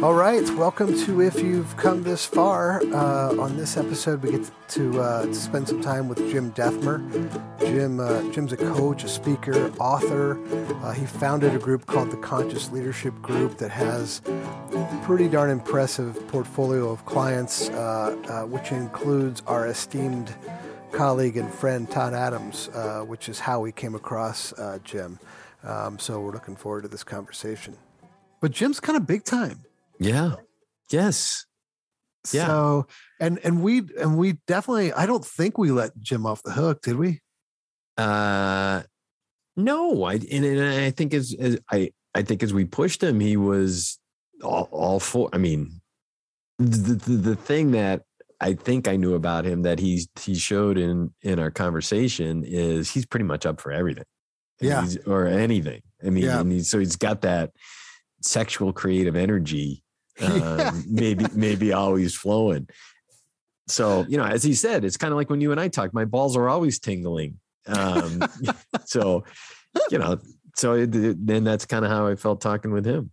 All right, welcome to If You've Come This Far. Uh, on this episode, we get to, uh, to spend some time with Jim Dethmer. Jim, uh, Jim's a coach, a speaker, author. Uh, he founded a group called the Conscious Leadership Group that has a pretty darn impressive portfolio of clients, uh, uh, which includes our esteemed colleague and friend Todd Adams, which is how we came across Jim. Um, so we're looking forward to this conversation. But Jim's kind of big time. Yeah. Yes. Yeah. So and and we and we definitely I don't think we let Jim off the hook, did we? Uh no, I and, and I think as, as I I think as we pushed him, he was all, all for I mean the, the the thing that I think I knew about him that he's he showed in in our conversation is he's pretty much up for everything. Yeah. or anything. I mean, yeah. he's, so he's got that sexual creative energy um, maybe maybe always flowing. So you know, as he said, it's kind of like when you and I talk. My balls are always tingling. Um, so you know, so it, then that's kind of how I felt talking with him.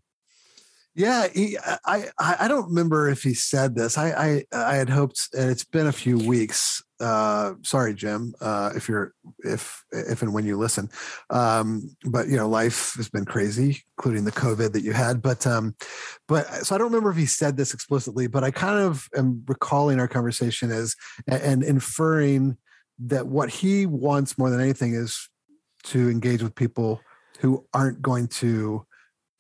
Yeah, he, I, I don't remember if he said this. I I, I had hoped, and it's been a few weeks uh sorry jim uh if you're if if and when you listen um but you know life has been crazy including the covid that you had but um but so i don't remember if he said this explicitly but i kind of am recalling our conversation as and inferring that what he wants more than anything is to engage with people who aren't going to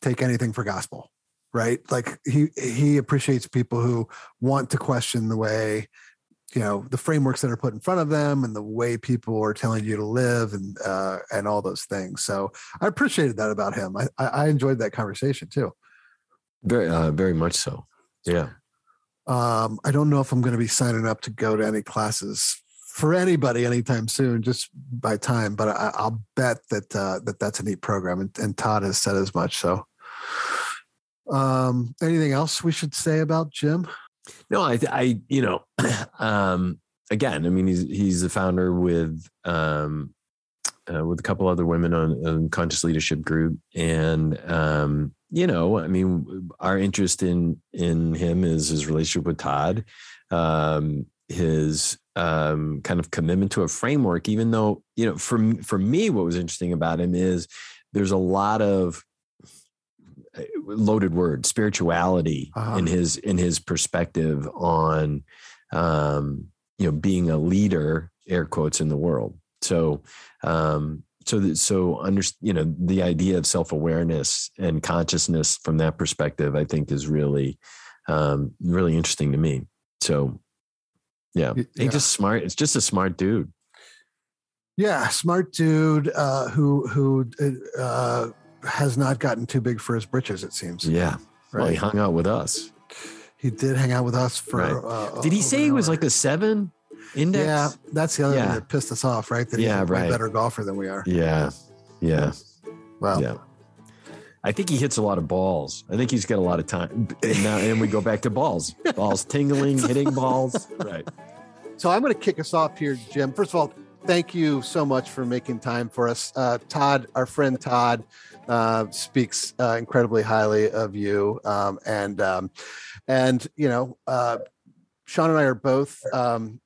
take anything for gospel right? Like he he appreciates people who want to question the way you know the frameworks that are put in front of them and the way people are telling you to live and uh, and all those things. So I appreciated that about him. I, I enjoyed that conversation too. Very uh, very much so. Yeah. Um, I don't know if I'm going to be signing up to go to any classes for anybody anytime soon, just by time. But I, will bet that uh, that that's a neat program, and, and Todd has said as much. So, um, anything else we should say about Jim? No, I, I, you know, um, again, I mean, he's he's the founder with um, uh, with a couple other women on, on Conscious Leadership Group, and um, you know, I mean, our interest in in him is his relationship with Todd, um, his um, kind of commitment to a framework. Even though, you know, for for me, what was interesting about him is there's a lot of loaded word spirituality uh-huh. in his in his perspective on um you know being a leader air quotes in the world so um so that, so under you know the idea of self-awareness and consciousness from that perspective i think is really um really interesting to me so yeah, yeah. he's just smart it's just a smart dude yeah smart dude uh who who uh has not gotten too big for his britches. It seems. Yeah. Right? Well, he hung out with us. He did hang out with us for. Right. Uh, did he say he was like a seven index? Yeah, that's the other yeah. thing that pissed us off, right? That he's yeah, a right. better golfer than we are. Yeah. Yeah. Wow. Yeah. I think he hits a lot of balls. I think he's got a lot of time. And now, and we go back to balls, balls tingling, hitting balls. Right. So I'm going to kick us off here, Jim. First of all, thank you so much for making time for us. Uh, Todd, our friend Todd, uh, speaks uh, incredibly highly of you, um, and um, and you know, uh, Sean and I are both um,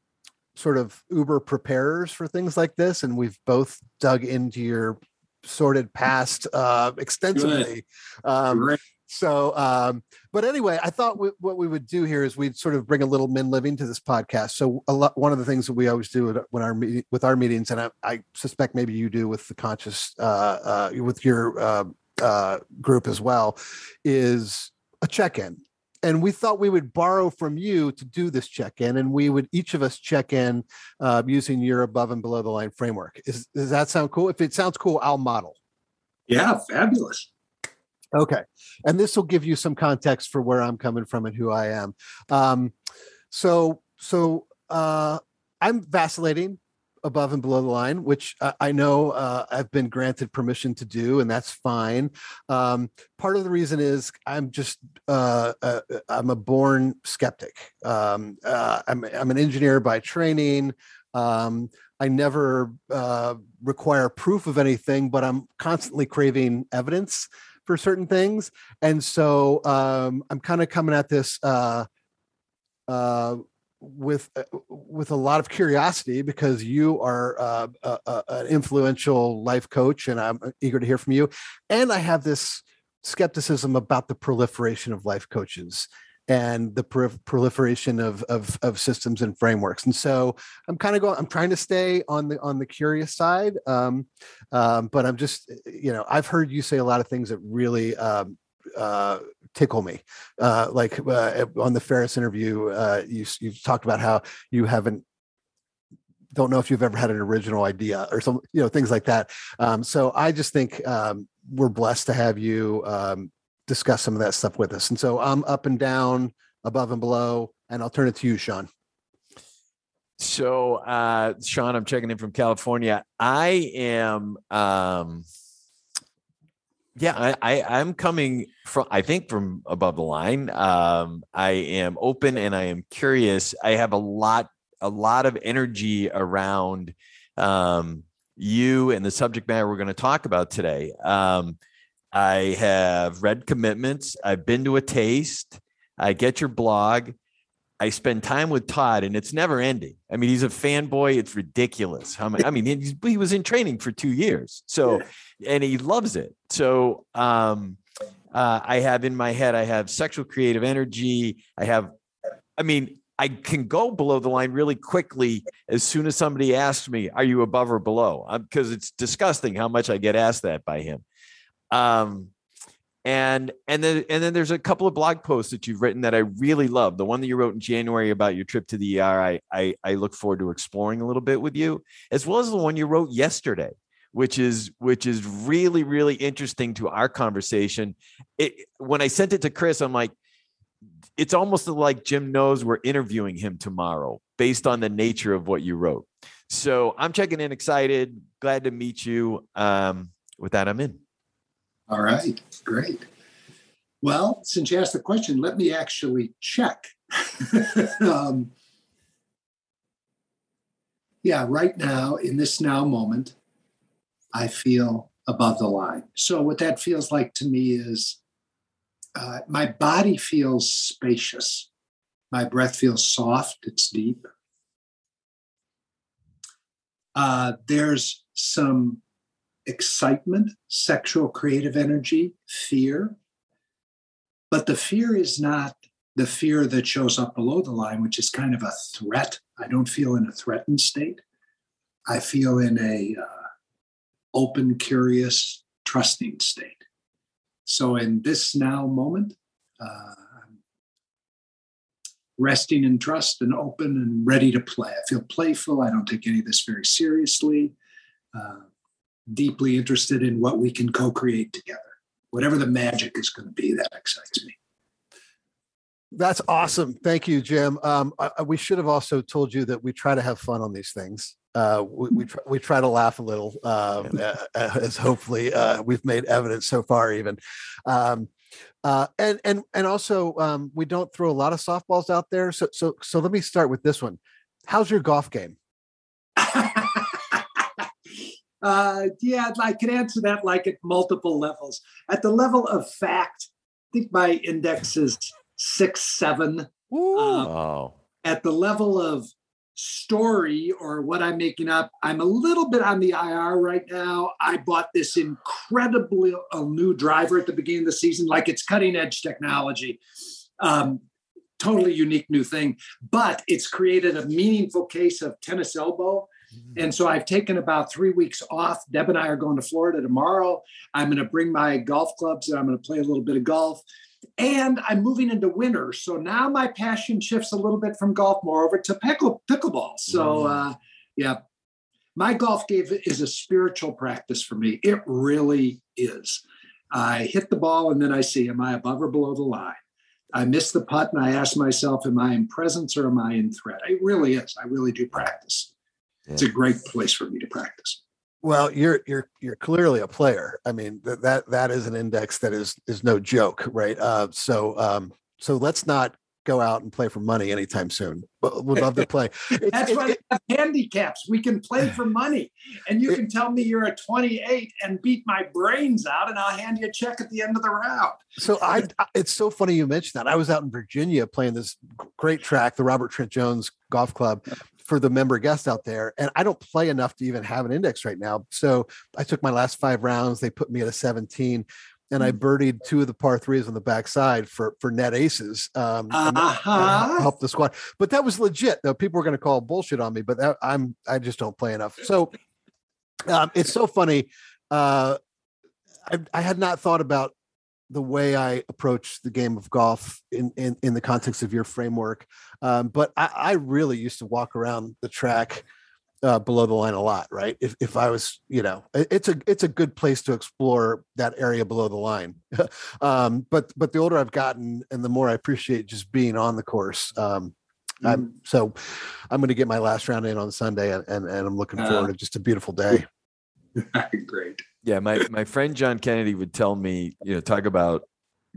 sort of uber preparers for things like this, and we've both dug into your sordid past uh, extensively. Um, so, um, but anyway, I thought we, what we would do here is we'd sort of bring a little men living to this podcast. So, a lot, one of the things that we always do when our with our meetings, and I, I suspect maybe you do with the conscious uh, uh, with your uh, uh, group as well, is a check-in. And we thought we would borrow from you to do this check-in, and we would each of us check in uh, using your above and below the line framework. Is, does that sound cool? If it sounds cool, I'll model. Yeah, fabulous. Okay. And this will give you some context for where I'm coming from and who I am. Um, so, so uh, I'm vacillating above and below the line, which I know uh, I've been granted permission to do, and that's fine. Um, part of the reason is I'm just uh, uh, I'm a born skeptic. Um, uh, I'm I'm an engineer by training. Um, I never uh, require proof of anything, but I'm constantly craving evidence for certain things, and so um, I'm kind of coming at this uh, uh, with uh, with a lot of curiosity because you are uh, a, an influential life coach, and I'm eager to hear from you. And I have this skepticism about the proliferation of life coaches and the proliferation of, of, of systems and frameworks. And so I'm kind of going. I'm trying to stay on the on the curious side, um, um, but I'm just you know I've heard you say a lot of things that really um, uh, tickle me. Uh, like uh, on the Ferriss interview, uh, you you talked about how you haven't don't know if you've ever had an original idea or some you know things like that. Um, so I just think um, we're blessed to have you um, discuss some of that stuff with us. And so I'm up and down, above and below, and I'll turn it to you, Sean. So, uh, Sean, I'm checking in from California. I am, um, yeah, I, I am coming from, I think from above the line. Um, I am open and I am curious. I have a lot, a lot of energy around, um, you and the subject matter we're going to talk about today. Um, I have read commitments. I've been to a taste. I get your blog. I spend time with Todd, and it's never ending. I mean, he's a fanboy. It's ridiculous. How many, I mean, he was in training for two years, so and he loves it. So, um, uh, I have in my head, I have sexual creative energy. I have, I mean, I can go below the line really quickly as soon as somebody asks me, "Are you above or below?" Because it's disgusting how much I get asked that by him. Um, and and then and then there's a couple of blog posts that you've written that I really love. The one that you wrote in January about your trip to the ER, I I, I look forward to exploring a little bit with you, as well as the one you wrote yesterday which is which is really really interesting to our conversation it, when i sent it to chris i'm like it's almost like Jim knows we're interviewing him tomorrow based on the nature of what you wrote. So I'm checking in excited, glad to meet you. Um, with that, I'm in. All right, great. Well, since you asked the question, let me actually check. um, yeah, right now, in this now moment, I feel above the line. So, what that feels like to me is uh, my body feels spacious. My breath feels soft, it's deep. Uh, there's some excitement, sexual creative energy, fear. But the fear is not the fear that shows up below the line, which is kind of a threat. I don't feel in a threatened state. I feel in a uh, open, curious, trusting state. So in this now moment, uh, resting in trust and open and ready to play. I feel playful. I don't take any of this very seriously. Uh, deeply interested in what we can co-create together. Whatever the magic is going to be, that excites me. That's awesome. Thank you, Jim. Um, I, we should have also told you that we try to have fun on these things uh, we we try, we try to laugh a little, uh, as hopefully uh, we've made evidence so far. Even, um, uh, and and and also um, we don't throw a lot of softballs out there. So so so let me start with this one. How's your golf game? Uh, yeah, I can answer that like at multiple levels. At the level of fact, I think my index is six seven. Um, oh. At the level of story or what I'm making up. I'm a little bit on the IR right now. I bought this incredibly a new driver at the beginning of the season, like it's cutting edge technology. Um, totally unique new thing, but it's created a meaningful case of tennis elbow. Mm-hmm. And so I've taken about three weeks off. Deb and I are going to Florida tomorrow. I'm going to bring my golf clubs and I'm going to play a little bit of golf. And I'm moving into winter. So now my passion shifts a little bit from golf more over to pickle, pickleball. So, mm. uh, yeah, my golf game is a spiritual practice for me. It really is. I hit the ball and then I see, am I above or below the line? I miss the putt and I ask myself, am I in presence or am I in threat? It really is. I really do practice. Yeah. It's a great place for me to practice. Well, you're you're you're clearly a player. I mean that that that is an index that is is no joke, right? Uh, so um, so let's not go out and play for money anytime soon. But would love to play. That's it- why it- have handicaps. We can play for money. And you It- can tell me you're a 28 and beat my brains out, and I'll hand you a check at the end of the round. So I- it's so funny you mentioned that. I was out in Virginia playing this great track, the Robert Trent Jones Golf Club, for the member guests out there, and I don't play enough to even have an index right now. So I took my last five rounds. They put me at a 17, and I birdied two of the par threes on the backside for for net aces. Um, and that- that Uh-huh. helped the squad, but that was legit. Though people were going to call bullshit on me, but that, I'm I just don't play enough. So um, it's so funny. Uh, I, I had not thought about the way I approach the game of golf in in, in the context of your framework, um, but I, I really used to walk around the track uh, below the line a lot. Right? If if I was, you know, it's a it's a good place to explore that area below the line. um, but but the older I've gotten, and the more I appreciate just being on the course. Um, I'm so I'm going to get my last round in on Sunday, and and, and I'm looking Uh, forward to just a beautiful day. Great. Yeah, my my friend John Kennedy would tell me, you know, talk about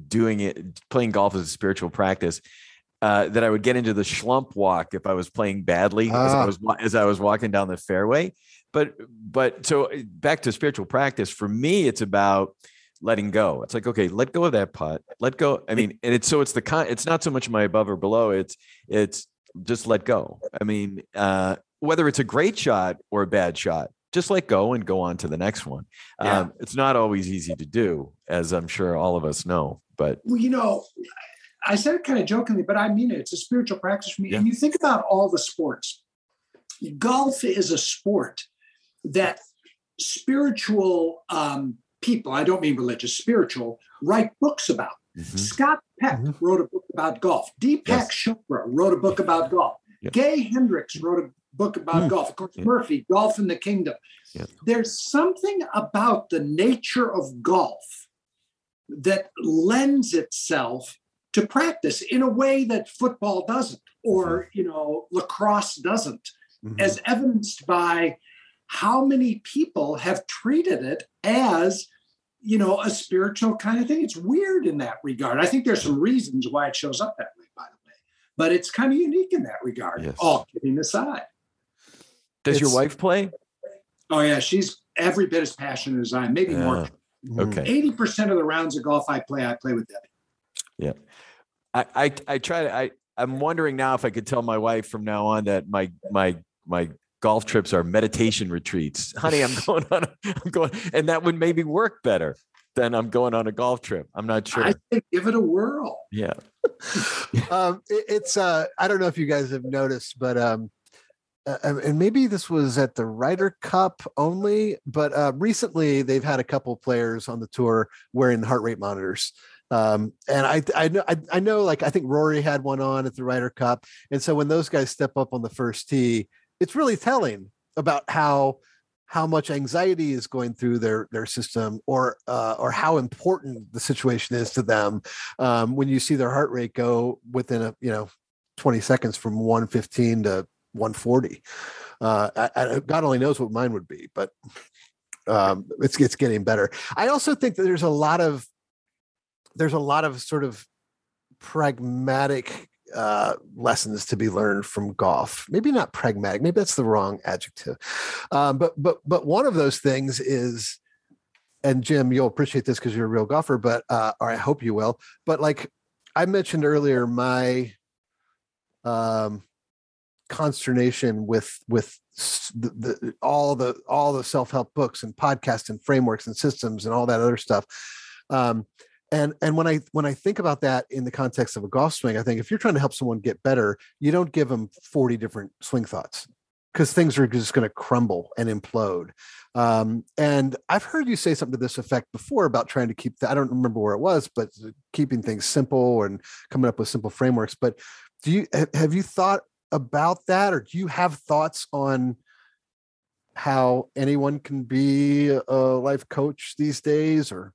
doing it, playing golf as a spiritual practice. Uh, that I would get into the schlump walk if I was playing badly as I Ah. was as I was walking down the fairway. But but so uh, back to spiritual practice for me, it's about letting go. It's like okay, let go of that putt. Let go. I mean, and it's so it's the con. It's not so much my above or below. It's it's just let go. I mean, uh, whether it's a great shot or a bad shot, just let go and go on to the next one. Yeah. Um, it's not always easy to do, as I'm sure all of us know. But Well, you know, I said it kind of jokingly, but I mean it. It's a spiritual practice for me. Yeah. And you think about all the sports. Golf is a sport that spiritual um, people, I don't mean religious, spiritual, write books about. Mhm. Scott Peck Mhm. wrote a book about golf. Deepak Yes. Chopra wrote a book about golf. Gay Hendricks wrote a book about Mm. golf. Of course, Yeah. Murphy, Golf in the Kingdom. Yeah. There's something about the nature of golf that lends itself to practice in a way that football doesn't, or you know, lacrosse doesn't, Mhm. as evidenced by how many people have treated it as you know a spiritual kind of thing it's weird in that regard i think there's some reasons why it shows up that way by the way but it's kind of unique in that regard Yes. all kidding aside does your wife play? oh yeah she's every bit as passionate as i am maybe more Uh, Mhm. okay. 80% of the rounds of golf i play i play with debbie Yeah, I, I I try to I I'm wondering now if I could tell my wife from now on that my my my golf trips are meditation retreats. Honey, I'm going on a, I'm going and that would maybe work better than I'm going on a golf trip. I'm not sure. i think give it a whirl yeah. um, it- it's uh, I don't know if you guys have noticed, but um, uh, and maybe this was at the Ryder Cup only, but uh, recently they've had a couple players on the tour wearing heart rate monitors. Um, and I, I know, I, I know, like I think Rory had one on at the Ryder Cup, and so when those guys step up on the first tee, it's really telling about how how much anxiety is going through their their system, or uh, or how important the situation is to them um, when you see their heart rate go within a you know 20 seconds from 115 to 140 uh, I, I, god only knows what mine would be but um, it's it's getting better i also think that there's a lot of there's a lot of sort of pragmatic uh, lessons to be learned from golf. Maybe not pragmatic. Maybe that's the wrong adjective. Um, but but but one of those things is, and Jim, you'll appreciate this because you're a real golfer. But uh, or I hope you will. But like I mentioned earlier, my um, consternation with with the, the all the all the self help books and podcasts and frameworks and systems and all that other stuff. Um, and and when i when i think about that in the context of a golf swing i think if you're trying to help someone get better you don't give them 40 different swing thoughts because things are just going to crumble and implode um, and i've heard you say something to this effect before about trying to keep the, i don't remember where it was but keeping things simple and coming up with simple frameworks but do you have you thought about that or do you have thoughts on how anyone can be a life coach these days or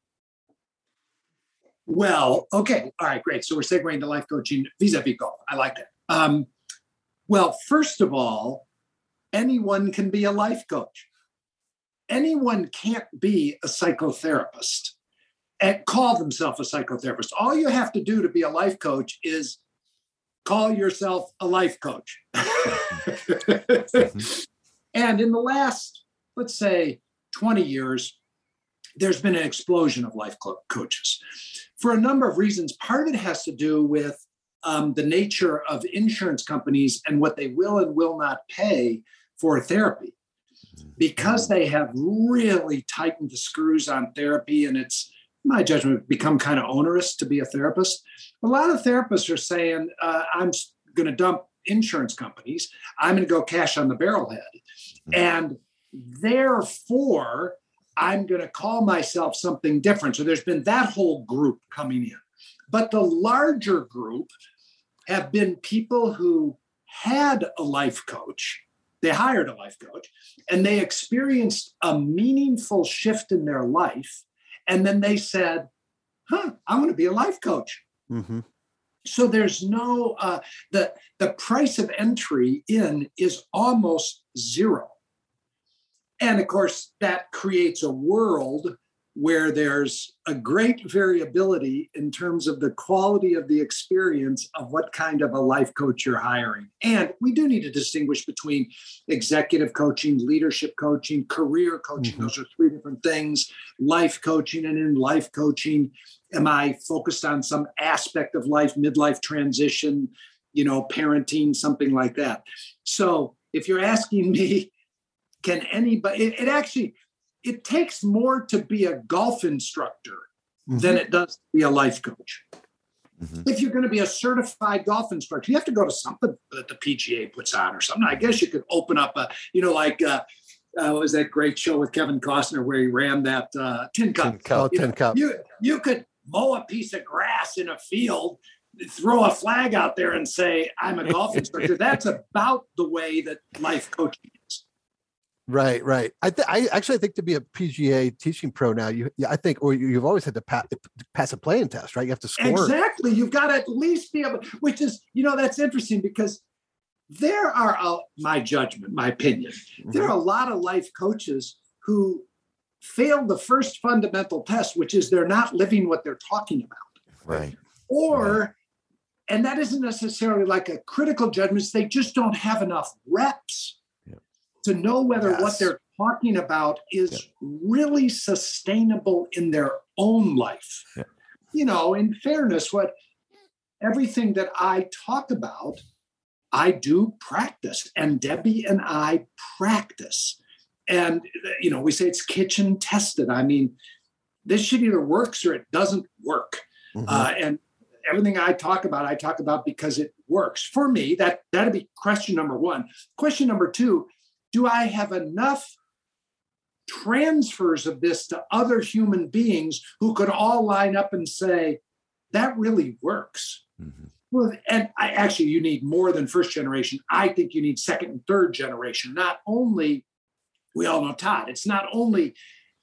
Well, okay. All right, great. So we're segueing to life coaching vis-a-vis golf. I like that. Um, well, first of all, anyone can be a life coach. Anyone can't be a psychotherapist and call themselves a psychotherapist. All you have to do to be a life coach is call yourself a life coach. Mm-hmm. and in the last, let's say, 20 years, there's been an explosion of life co- coaches for a number of reasons. Part of it has to do with um, the nature of insurance companies and what they will and will not pay for therapy because they have really tightened the screws on therapy and it's my judgment become kind of onerous to be a therapist. A lot of therapists are saying uh, i'm going to dump insurance companies. I'm going to go cash on the barrelhead. And therefore i'm going to call myself something different. So there's been that whole group coming in. But the larger group have been people who had a life coach. They hired a life coach and they experienced a meaningful shift in their life. And then they said, huh, I want to be a life coach. Mm-hmm. So there's no, uh, the, the price of entry in is almost zero. And of course, that creates a world where there's a great variability in terms of the quality of the experience of what kind of a life coach you're hiring. And we do need to distinguish between executive coaching, leadership coaching, career coaching. Mm-hmm. Those are three different things. Life coaching, and in life coaching, am I focused on some aspect of life, midlife transition, you know, parenting, something like that? So if you're asking me, can anybody, it, it actually, it takes more to be a golf instructor mm-hmm. than it does to be a life coach. Mm-hmm. If you're going to be a certified golf instructor, you have to go to something that the PGA puts on or something. I guess you could open up a, you know, like uh, uh, was that great show with Kevin Costner where he ran that uh, tin cup? Tin cup. Oh, tin know, cup. You you could mow a piece of grass in a field, throw a flag out there, and say, "I'm a golf instructor." That's about the way that life coaching Right, right. I, th- I actually think to be a PGA teaching pro now, you, I think, or you, have always had to pass, pass a playing test, right? You have to score. Exactly. You've got to at least be able, which is, you know, that's interesting because there are, a, my judgment, my opinion, mm-hmm. there are a lot of life coaches who fail the first fundamental test, which is they're not living what they're talking about. Right. Or, right. and that isn't necessarily like a critical judgment, they just don't have enough reps to know whether yes. what they're talking about is yeah. really sustainable in their own life. Yeah. You know, in fairness, what everything that I talk about, I do practice, and Debbie and I practice. And, you know, we say it's kitchen tested. I mean, this shit either works or it doesn't work. Mm-hmm. Uh, and everything I talk about, I talk about because it works for me. That that'd be question number one. Question number two do I have enough transfers of this to other human beings who could all line up and say, that really works? Mm-hmm. Well, and I actually, you need more than first generation. I think you need second and third generation. Not only, we all know Todd, it's not only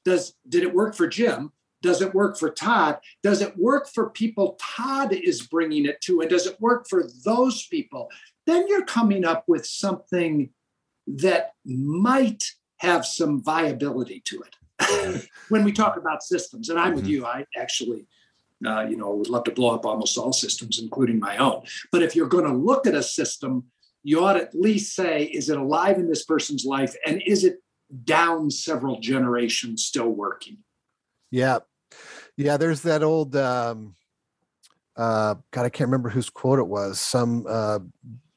does did it work for Jim, does it work for Todd? Does it work for people Todd is bringing it to? And does it work for those people? Then you're coming up with something that might have some viability to it when we talk about systems. And I'm mm-hmm. with you. I actually, uh, you know, would love to blow up almost all systems, including my own. But if you're going to look at a system, you ought to at least say, is it alive in this person's life? And is it down several generations still working? Yeah. Yeah. There's that old, um, uh, God, I can't remember whose quote it was. Some uh,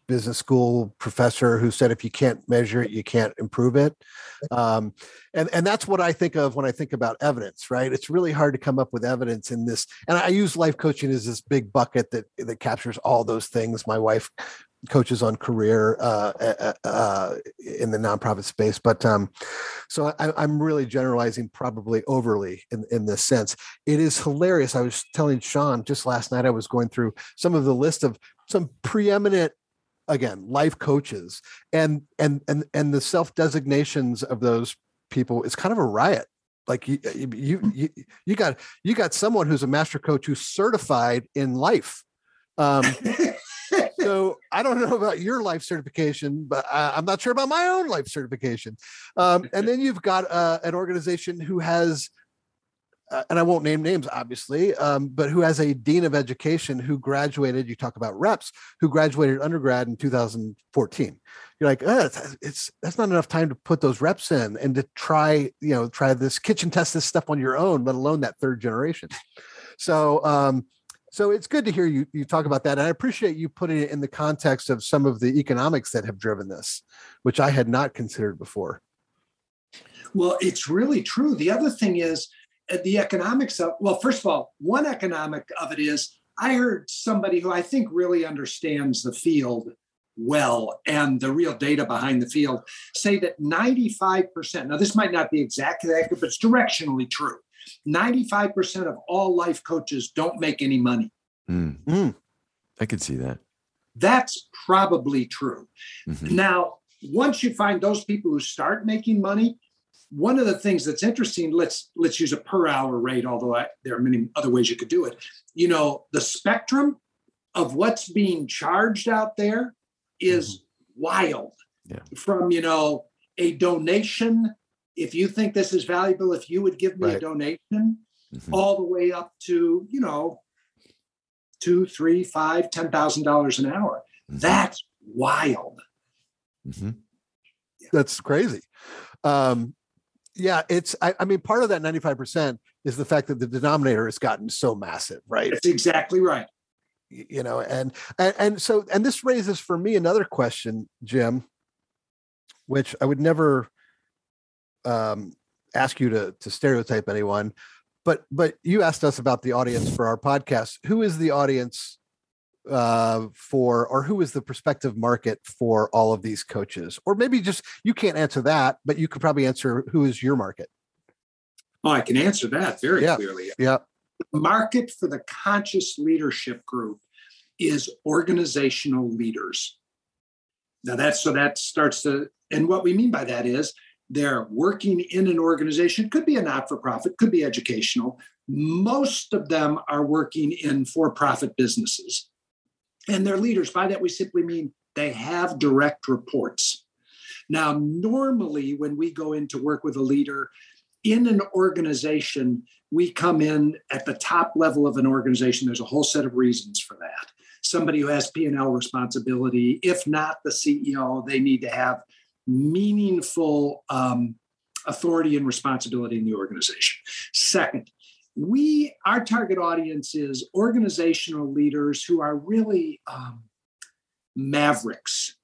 business school professor who said if you can't measure it you can't improve it. Um, and and that's what i think of when i think about evidence right? It's really hard to come up with evidence in this and i use life coaching as this big bucket that that captures all those things. My wife coaches on career uh, uh, uh, in the nonprofit space but um, so I, am really generalizing probably overly in, in this sense. It is hilarious. I was telling sean just last night i was going through some of the list of some preeminent again life coaches and and and and the self designations of those people is kind of a riot. Like you, you you you got you got someone who's a master coach who's certified in life. Um so i don't know about your life certification but I, am not sure about my own life certification. Um and then you've got uh, an organization who has uh, and I won't name names, obviously, um, but who has a dean of education who graduated. You talk about reps who graduated undergrad in 2014. You're like, oh, it's, it's that's not enough time to put those reps in and to try, you know, try this kitchen test this stuff on your own, let alone that third generation. So, um, so it's good to hear you you talk about that, and I appreciate you putting it in the context of some of the economics that have driven this, which I had not considered before. Well, it's really true. The other thing is the economics of, well, first of all, one economic of it is I heard somebody who I think really understands the field well and the real data behind the field say that 95%, now this might not be exactly accurate, but it's directionally true. 95% of all life coaches don't make any money. Mm. Mm. I could see that. That's probably true. Mhm. Now, once you find those people who start making money, one of the things that's interesting, let's let's use a per hour rate, although I, there are many other ways you could do it. You know, the spectrum of what's being charged out there is wild. Yeah. From you know a donation, if you think this is valuable, if you would give me a Right. donation, Mhm. all the way up to you know two, three, five, ten thousand dollars an hour. Mhm. That's wild. Mhm. That's crazy. Um, yeah, it's. I, I mean, part of that ninety five percent is the fact that the denominator has gotten so massive, right? That's exactly right. You know, and and and so and this raises for me another question, Jim, which I would never um, ask you to to stereotype anyone, but but you asked us about the audience for our podcast. Who is the audience uh, for, or who is the prospective market for all of these coaches? Or maybe just you can't answer that, but you could probably answer who is your market. Oh, I can answer that very Yeah. clearly. Yeah. The market for the conscious leadership group is organizational leaders. Now that's so that starts to, and what we mean by that is they're working in an organization, could be a not-for-profit, could be educational. Most of them are working in for-profit businesses. And they're leaders. By that, we simply mean they have direct reports. Now, normally when we go in to work with a leader in an organization, we come in at the top level of an organization. There's a whole set of reasons for that. Somebody who has P&L responsibility, if not the CEO, they need to have meaningful um, authority and responsibility in the organization. Second, we our target audience is organizational leaders who are really um, mavericks.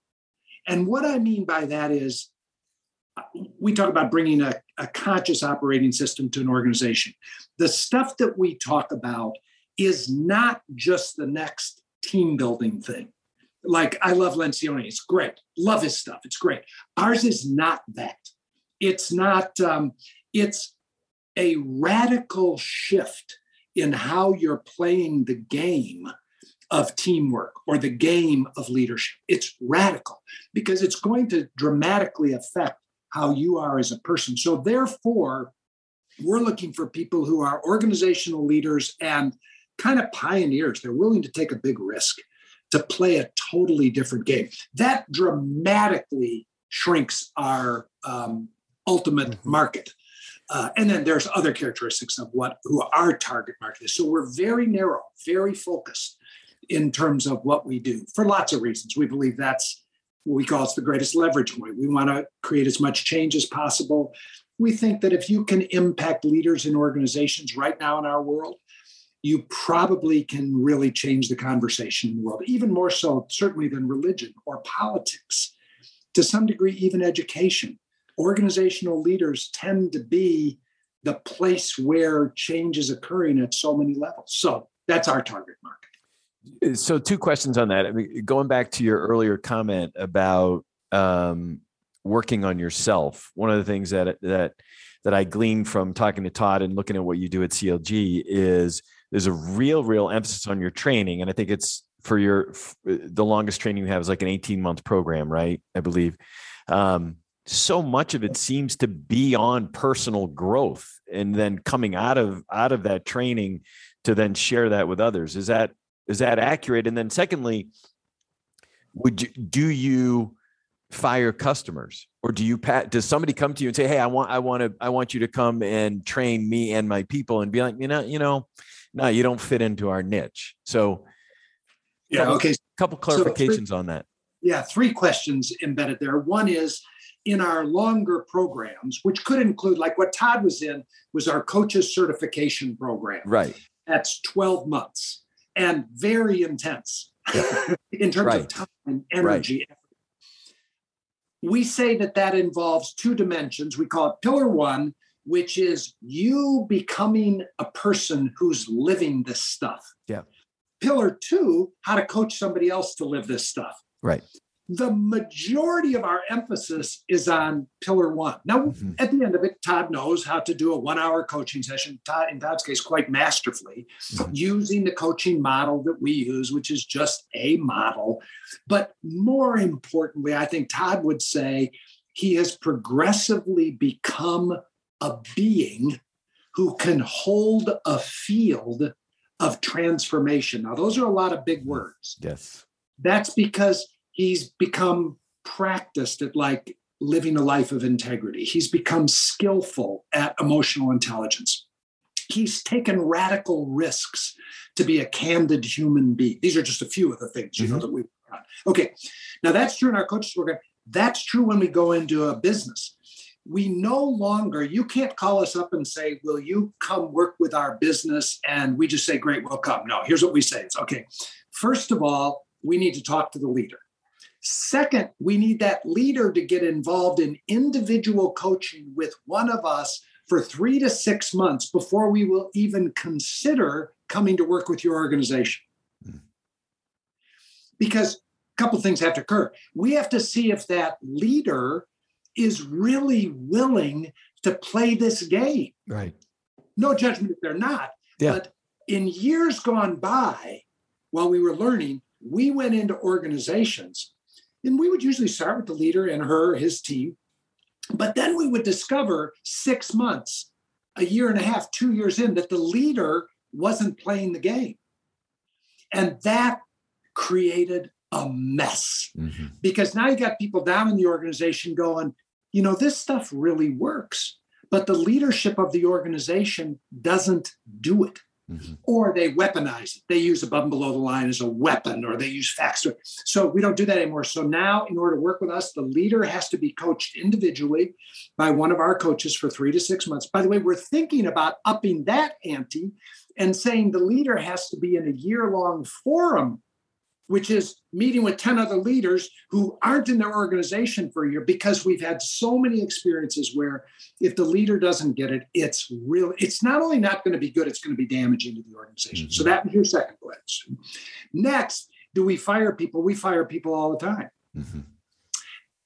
And what I mean by that is we talk about bringing a, a conscious operating system to an organization. The stuff that we talk about is not just the next team building thing. Like I love Lencioni, it's great. Love his stuff, it's great. Ours is not that. It's not. Um, it's a radical shift in how you're playing the game of teamwork or the game of leadership. It's radical because it's going to dramatically affect how you are as a person. So, therefore, we're looking for people who are organizational leaders and kind of pioneers. They're willing to take a big risk to play a totally different game. That dramatically shrinks our um, ultimate Mhm. market. Uh, and then there's other characteristics of what who our target market is. So we're very narrow, very focused in terms of what we do for lots of reasons. We believe that's what we call it's the greatest leverage point. We want to create as much change as possible. We think that if you can impact leaders in organizations right now in our world, you probably can really change the conversation in the world, even more so, certainly, than religion or politics. To some degree, even education. Organizational leaders tend to be the place where change is occurring at so many levels. So that's our target market. So, two questions on that. I mean, going back to your earlier comment about um, working on yourself, one of the things that that that I gleaned from talking to Todd and looking at what you do at CLG is there's a real, real emphasis on your training, and I think it's for your the longest training you have is like an 18 month program, right? I believe. Um, so much of it seems to be on personal growth, and then coming out of out of that training to then share that with others. Is that is that accurate? And then secondly, would you do you fire customers? or do you pat does somebody come to you and say hey i want i want to i want you to come and train me and my people and be like you know you know no you don't fit into our niche so Yeah. couple, Okay. couple So three- clarifications on that Yeah. Three questions embedded there. One is in our longer programs, which could include like what Todd was in, was our coaches certification program. right That's 12 months and very intense in terms Right. of time, and energy. We say that that involves two dimensions. We call it pillar one, which is you becoming a person who's living this stuff. Yeah. Pillar two, how to coach somebody else to live this stuff. Right. The majority of our emphasis is on pillar one. Now, Mhm. at the end of it, Todd knows how to do a one hour coaching session, Todd, in Todd's case, quite masterfully, Mhm. using the coaching model that we use, which is just a model. But more importantly, I think Todd would say he has progressively become a being who can hold a field of transformation. Now, those are a lot of big words. yes That's because he's become practiced at like living a life of integrity. He's become skillful at emotional intelligence. He's taken radical risks to be a candid human being. These are just a few of the things you know mm-hmm. that we've got. Okay, now that's true in our coaches program. That's true when we go into a business. We no longer, you can't call us up and say, Will you come work with our business? And we just say, Great, we'll come. No, here's what we say it's okay. First of all, we need to talk to the leader. Second, we need that leader to get involved in individual coaching with one of us for three to six months before we will even consider coming to work with your organization. Hmm. Because a couple things have to occur. We have to see if that leader is really willing to play this game. right No judgment if they're not. Yeah. But in years gone by, while we were learning, we went into organizations and we would usually start with the leader and her, his team. But then we would discover six months, a year and a half, two years in, that the leader wasn't playing the game. And that created a mess Mhm. because now you got people down in the organization going, you know, this stuff really works, but the leadership of the organization doesn't do it. Mhm. Or they weaponize it. They use above and below the line as a weapon, or they use facts. So we don't do that anymore. So now, in order to work with us, the leader has to be coached individually by one of our coaches for three to six months. By the way, we're thinking about upping that ante and saying the leader has to be in a year long forum which is meeting with 10 other leaders who aren't in their organization for a year because we've had so many experiences where if the leader doesn't get it, it's real, it's not only not going to be good, it's going to be damaging to the organization. So that was your second question. Next, do we fire people? We fire people all the time. Mhm.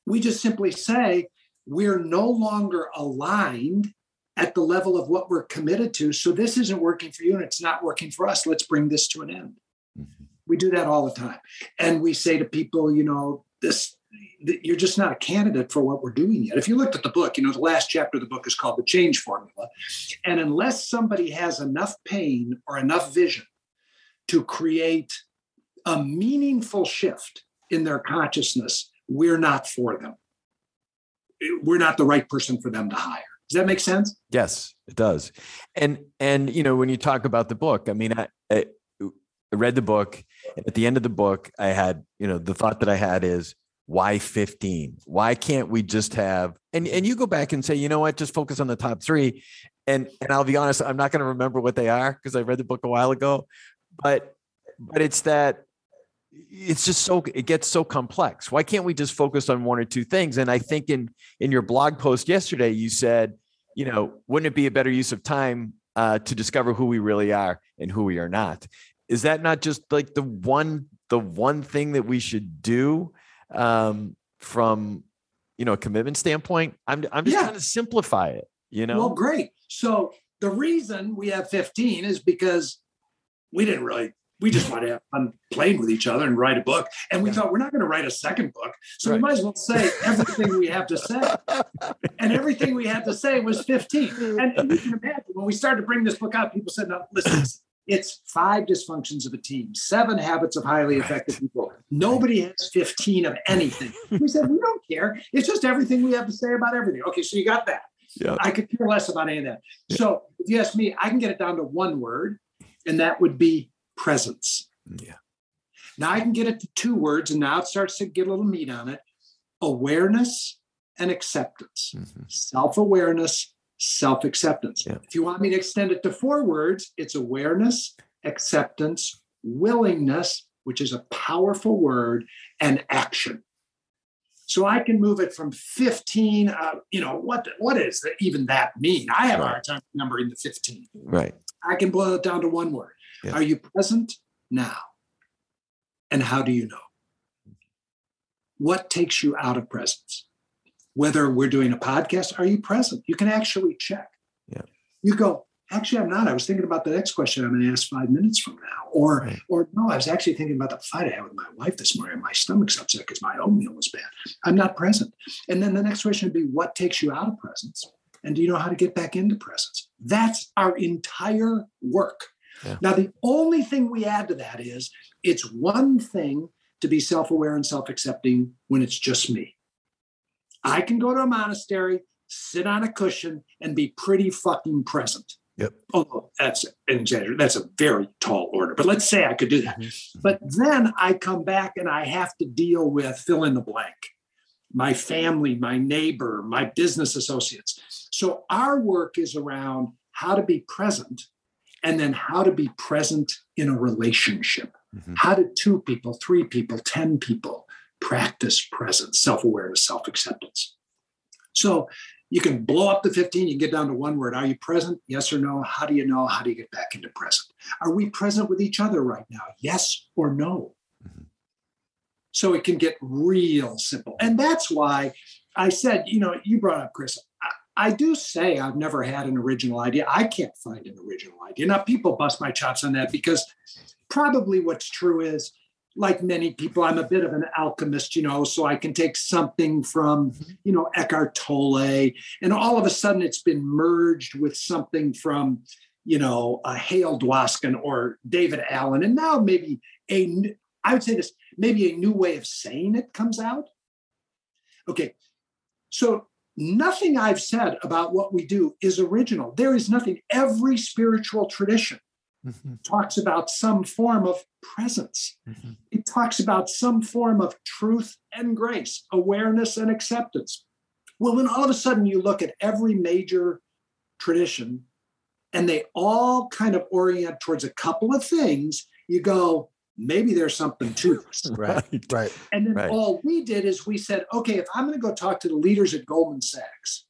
We just simply say we're no longer aligned at the level of what we're committed to. So this isn't working for you and it's not working for us. Let's bring this to an end. We do that all the time. And we say to people, you know, this you're just not a candidate for what we're doing yet. If you looked at the book, you know, the last chapter of the book is called The Change Formula. And unless somebody has enough pain or enough vision to create a meaningful shift in their consciousness, we're not for them. We're not the right person for them to hire. Does that make sense? Yes, it does. And and you know when you talk about the book, I mean, I, I read the book. At the end of the book, I had you know the thought that I had is why 15? Why can't we just have and and you go back and say, you know what, just focus on the top three. And and I'll be honest, I'm not going to remember what they are because I read the book a while ago. But but it's that it's just so it gets so complex. Why can't we just focus on one or two things? And I think in in your blog post yesterday, you said, you know, wouldn't it be a better use of time uh, to discover who we really are and who we are not? Is that not just like the one the one thing that we should do um, from you know a commitment standpoint? I'm I'm just Yeah. trying to simplify it. You know, Well, great. So the reason we have 15 is because we didn't really, we just wanted to have fun playing with each other and write a book. And we Yeah. thought we're not going to write a second book. So Right. we might as well say everything we have to say. And everything we had to say was 15. And, and you can imagine when we started to bring this book out, people said, no, listen, It's five dysfunctions of a team, seven habits of highly effective people. Nobody has 15 of anything. We said, we don't care. It's just everything we have to say about everything. Okay, so you got that. Yeah. I could care less about any of that. So if you ask me, I can get it down to one word, and that would be presence. Yeah. Now I can get it to two words, and now it starts to get a little meat on it awareness and acceptance. Mhm. Self awareness, self acceptance. Yeah. If you want me to extend it to four words, it's awareness, acceptance, willingness, which is a powerful word, and action. So I can move it from 15. Uh, you know, what, what does that, even that mean? I have a hard time remembering the 15. Right. I can boil it down to one word. Yeah. Are you present now? And how do you know? What takes you out of presence? Whether we're doing a podcast, are you present? You can actually check. Yeah. You go, actually, I'm not. I was thinking about the next question I'm going to ask five minutes from now. Or, Right. or no, I was actually thinking about the fight I had with my wife this morning. My stomach's upset because my oatmeal was bad. I'm not present. And then the next question would be, what takes you out of presence? And do you know how to get back into presence? That's our entire work. Yeah. Now, the only thing we add to that is it's one thing to be self aware and self accepting when it's just me. I can go to a monastery, sit on a cushion, and be pretty fucking present. Yep. Although that's an exaggeration, that's a very tall order, but let's say I could do that. But then I come back and I have to deal with fill in the blank my family, my neighbor, my business associates. So our work is around how to be present and then how to be present in a relationship. Mhm. How do two people, three people, 10 people practice presence, self awareness, self acceptance? So you can blow up the 15, you can get down to one word. Are you present? Yes or no? How do you know? How do you get back into present? Are we present with each other right now? Yes or no? Mm-hmm. So it can get real simple. And that's why I said, you know, you brought up Chris. I, I do say I've never had an original idea. I can't find an original idea. Now, people bust my chops on that because probably what's true is, like many people, I'm a bit of an alchemist, you know, so I can take something from, you know, Eckhart Tolle, and all of a sudden it's been merged with something from, you know, uh, Hale Dwoskin or David Allen. And now maybe a, I would say this, maybe a new way of saying it comes out. Okay. So nothing I've said about what we do is original. There is nothing. Every spiritual tradition Mhm. talks about some form of presence. Mhm. It talks about some form of truth and grace, awareness and acceptance. Well, when all of a sudden you look at every major tradition and they all kind of orient towards a couple of things, you go, maybe there's something to this. Right. Right. And then Right. all we did is we said, okay, if I'm going to go talk to the leaders at Goldman Sachs,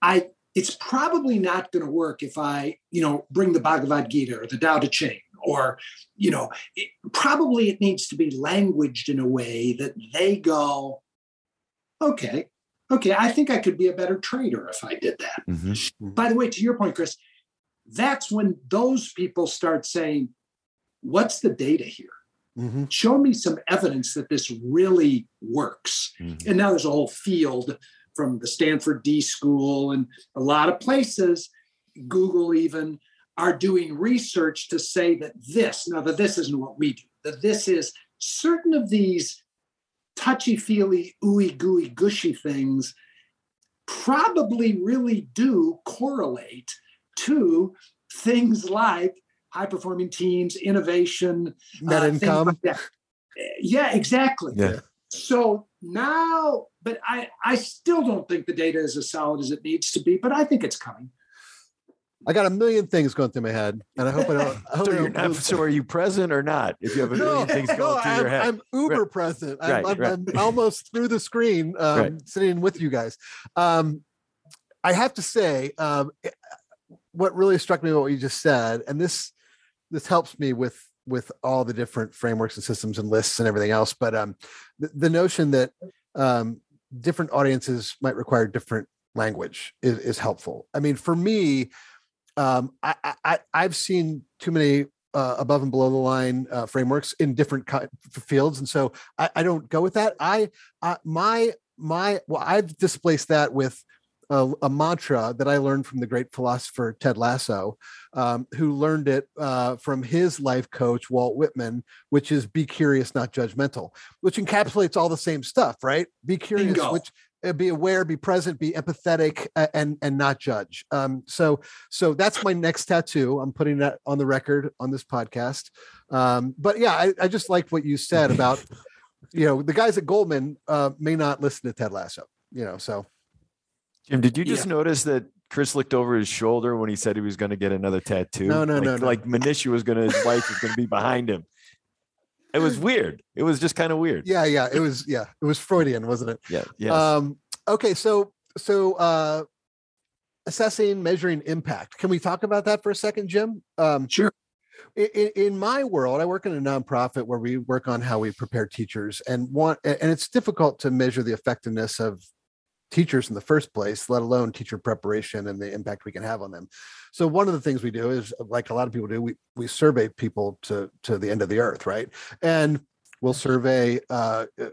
I it's probably not going to work if I, you know, bring the Bhagavad Gita or the Tao Te Ching, or, you know, it, probably it needs to be languaged in a way that they go, okay, okay, I think I could be a better trader if I did that. Mhm. By the way, to your point, Chris, that's when those people start saying, what's the data here? hmm show me some evidence that this really works. Mhm. And now there's a whole field from the Stanford D School and a lot of places, Google even, are doing research to say that this, now that this isn't what we do, that this is certain of these touchy feely, ooey gooey, gushy things probably really do correlate to things like high performing teams, innovation, Net uh, income. like. Yeah, exactly. Yeah. So now, but I, I still don't think the data is as solid as it needs to be, but I think it's coming. I got a million things going through my head, and I hope I don't. I hope So I you're don't not. So are you present or not? If you have a million things going no, through I'm, your head, I'm uber present. I'm, Right, I'm, right. I'm almost through the screen, um, Right. sitting with you guys. Um, I have to say, um, eh, what really struck me about what you just said, and this this helps me with with all the different frameworks and systems and lists and everything else. But um, the, the notion that um, different audiences might require different language is, is helpful. I mean, for me, um, I, I I've seen too many uh, above and below the line uh, frameworks in different f- fields, and so I, I don't go with that. I uh, my my well, I've displaced that with a, a, mantra that I learned from the great philosopher Ted Lasso, um, who learned it uh, from his life coach Walt Whitman, which is "Be curious, not judgmental," which encapsulates all the same stuff, right? Be curious, Bingo. which uh, be aware, be present, be empathetic, and and not judge. Um, so so that's my next tattoo. I'm putting that on the record on this podcast. Um, but yeah, I, I just liked what you said about you know the guys at Goldman uh, may not listen to Ted Lasso. You know, so Jim, did you just yeah. notice that Chris looked over his shoulder when he said he was going to get another tattoo? No, no, like, no, no. Like Manisha was going to, his wife was going to be behind him. It was weird. It was just kind of weird. Yeah, yeah. It was, yeah. It was Freudian, wasn't it? Yeah. Yeah. Um, okay. So, so, uh, assessing, measuring impact. Can we talk about that for a second, Jim? Um, sure. In, in, my world, I work in a nonprofit where we work on how we prepare teachers, and want and it's difficult to measure the effectiveness of teachers in the first place, let alone teacher preparation and the impact we can have on them. So one of the things we do is like a lot of people do, we we survey people to to the end of the earth, right? And we'll survey uh, uh,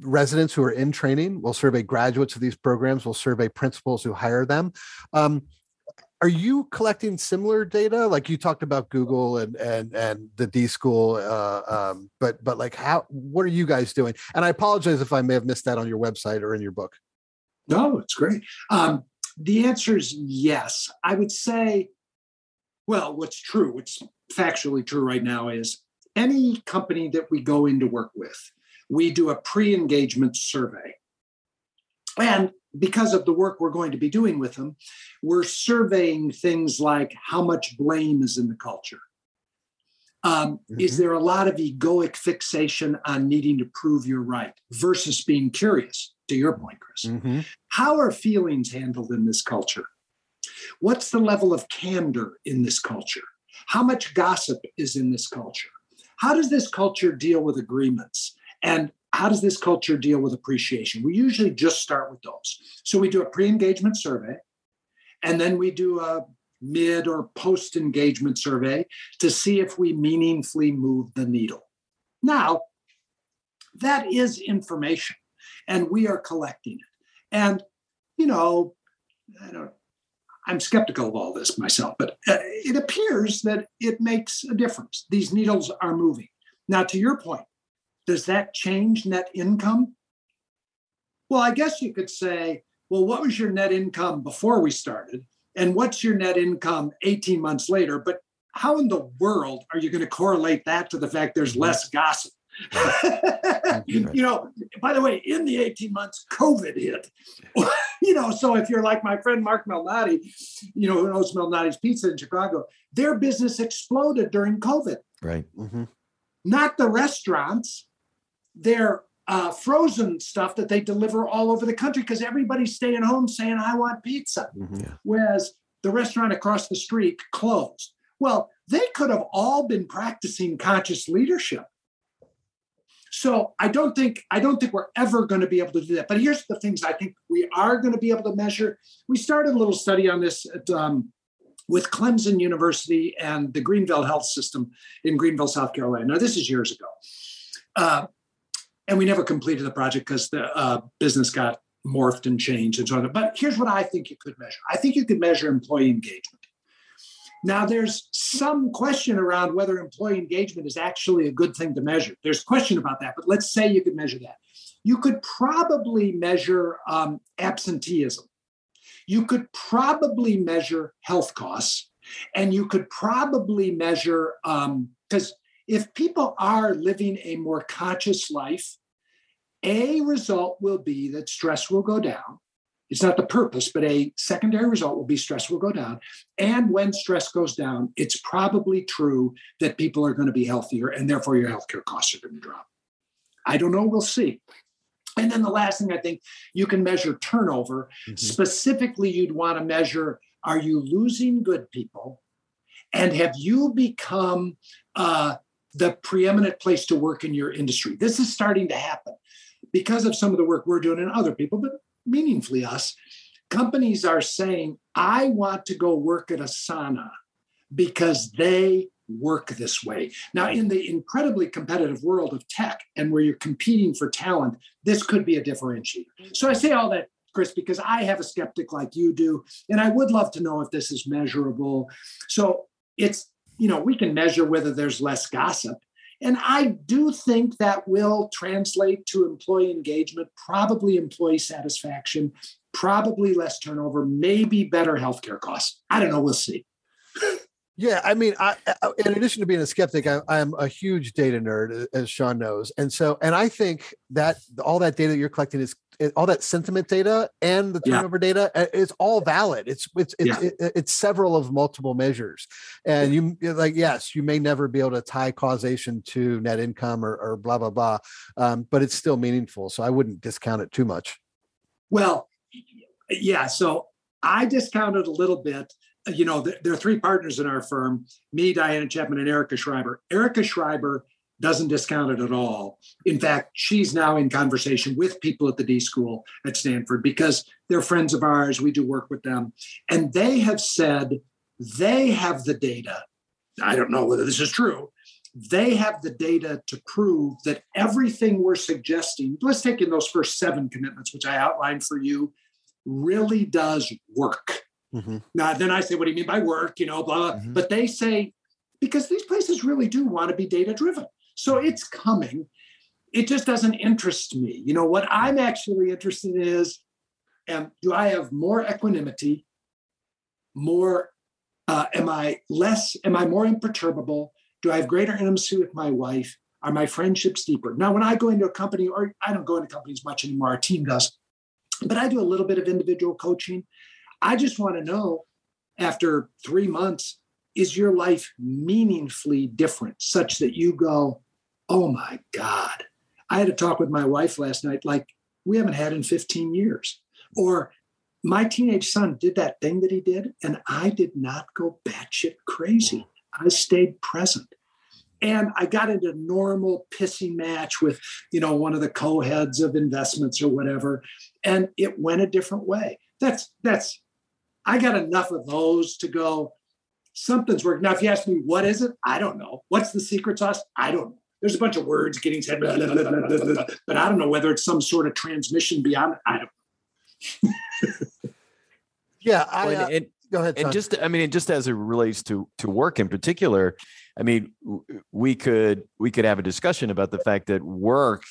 residents who are in training. We'll survey graduates of these programs. We'll survey principals who hire them. Um, are you collecting similar data like you talked about google and and and the d school uh, um, but but like how what are you guys doing and i apologize if i may have missed that on your website or in your book no, it's great. Um, the answer is yes. I would say, well, what's true, what's factually true right now is any company that we go into work with, we do a pre engagement survey. And because of the work we're going to be doing with them, we're surveying things like how much blame is in the culture. Um, mm-hmm. Is there a lot of egoic fixation on needing to prove you're right versus being curious? To your point, Chris, mm-hmm. how are feelings handled in this culture? What's the level of candor in this culture? How much gossip is in this culture? How does this culture deal with agreements? And how does this culture deal with appreciation? We usually just start with those. So we do a pre engagement survey, and then we do a mid or post engagement survey to see if we meaningfully move the needle. Now, that is information, and we are collecting it. And, you know, I don't, I'm skeptical of all this myself, but uh, it appears that it makes a difference. These needles are moving. Now, to your point, does that change net income? Well, I guess you could say, well, what was your net income before we started? And what's your net income 18 months later? But how in the world are you going to correlate that to the fact there's less gossip? You know by the way in the 18 months covid hit. You know so if you're like my friend Marc Malnati you know who knows Malnati's pizza in chicago their business exploded during covid. Right. Mm-hmm. not the restaurants their uh, frozen stuff that they deliver all over the country because everybody's staying home saying, I want pizza. Mm-hmm. Yeah. Whereas the restaurant across the street closed. Well, they could have all been practicing conscious leadership. So I don't think I don't think we're ever going to be able to do that. But here's the things I think we are going to be able to measure. We started a little study on this at, um, with Clemson University and the Greenville Health System in Greenville, South Carolina. Now this is years ago. Uh, and we never completed the project because the uh, business got morphed and changed and so on. But here's what I think you could measure. I think you could measure employee engagement. Now, there's some question around whether employee engagement is actually a good thing to measure. There's a question about that, but let's say you could measure that. You could probably measure um, absenteeism. You could probably measure health costs, and you could probably measure because um, if people are living a more conscious life, a result will be that stress will go down. It's not the purpose, but a secondary result will be stress will go down. And when stress goes down, it's probably true that people are going to be healthier and therefore your healthcare costs are going to drop. I don't know. We'll see. And then the last thing I think you can measure turnover. Mm-hmm. Specifically, you'd want to measure are you losing good people? And have you become uh, the preeminent place to work in your industry. This is starting to happen because of some of the work we're doing and other people, but meaningfully us. Companies are saying, I want to go work at Asana because they work this way. Now, in the incredibly competitive world of tech and where you're competing for talent, this could be a differentiator. Mm-hmm. So I say all that Chris, because I have a skeptic like you do, and I would love to know if this is measurable. So it's, you know, we can measure whether there's less gossip. And I do think that will translate to employee engagement, probably employee satisfaction, probably less turnover, maybe better healthcare costs. I don't know. We'll see. Yeah, I mean, I, in addition to being a skeptic, I, I'm a huge data nerd, as Sean knows, and so, and I think that all that data you're collecting is all that sentiment data and the turnover yeah. data it's all valid. It's it's it's, yeah. it, it's several of multiple measures. And you like yes you may never be able to tie causation to net income or, or blah blah blah um, but it's still meaningful so i wouldn't discount it too much. Well yeah so i discounted a little bit you know, there are three partners in our firm me, Diana Chapman, and Erica Schreiber. Erica Schreiber doesn't discount it at all. In fact, she's now in conversation with people at the D School at Stanford because they're friends of ours. We do work with them. And they have said they have the data. I don't know whether this is true. They have the data to prove that everything we're suggesting, let's take in those first seven commitments, which I outlined for you, really does work. Mm-hmm. Now, then I say, what do you mean by work? You know, blah, blah. Mm-hmm. But they say, because these places really do want to be data driven. So it's coming. It just doesn't interest me. You know, what I'm actually interested in is um, do I have more equanimity? More, uh, am I less, am I more imperturbable? Do I have greater intimacy with my wife? Are my friendships deeper? Now, when I go into a company, or I don't go into companies much anymore, our team does, but I do a little bit of individual coaching. I just want to know after three months, is your life meaningfully different such that you go, oh my God. I had a talk with my wife last night, like we haven't had in 15 years. Or my teenage son did that thing that he did, and I did not go batshit crazy. I stayed present. And I got into a normal pissy match with, you know, one of the co-heads of investments or whatever. And it went a different way. That's that's I got enough of those to go, something's working. Now, if you ask me, what is it? I don't know. What's the secret sauce? I don't know. There's a bunch of words getting said, blah, blah, blah, but I don't know whether it's some sort of transmission beyond. I don't know. yeah. I, uh, and, go ahead. And just, I mean, just as it relates to, to work in particular, I mean, we could, we could have a discussion about the fact that work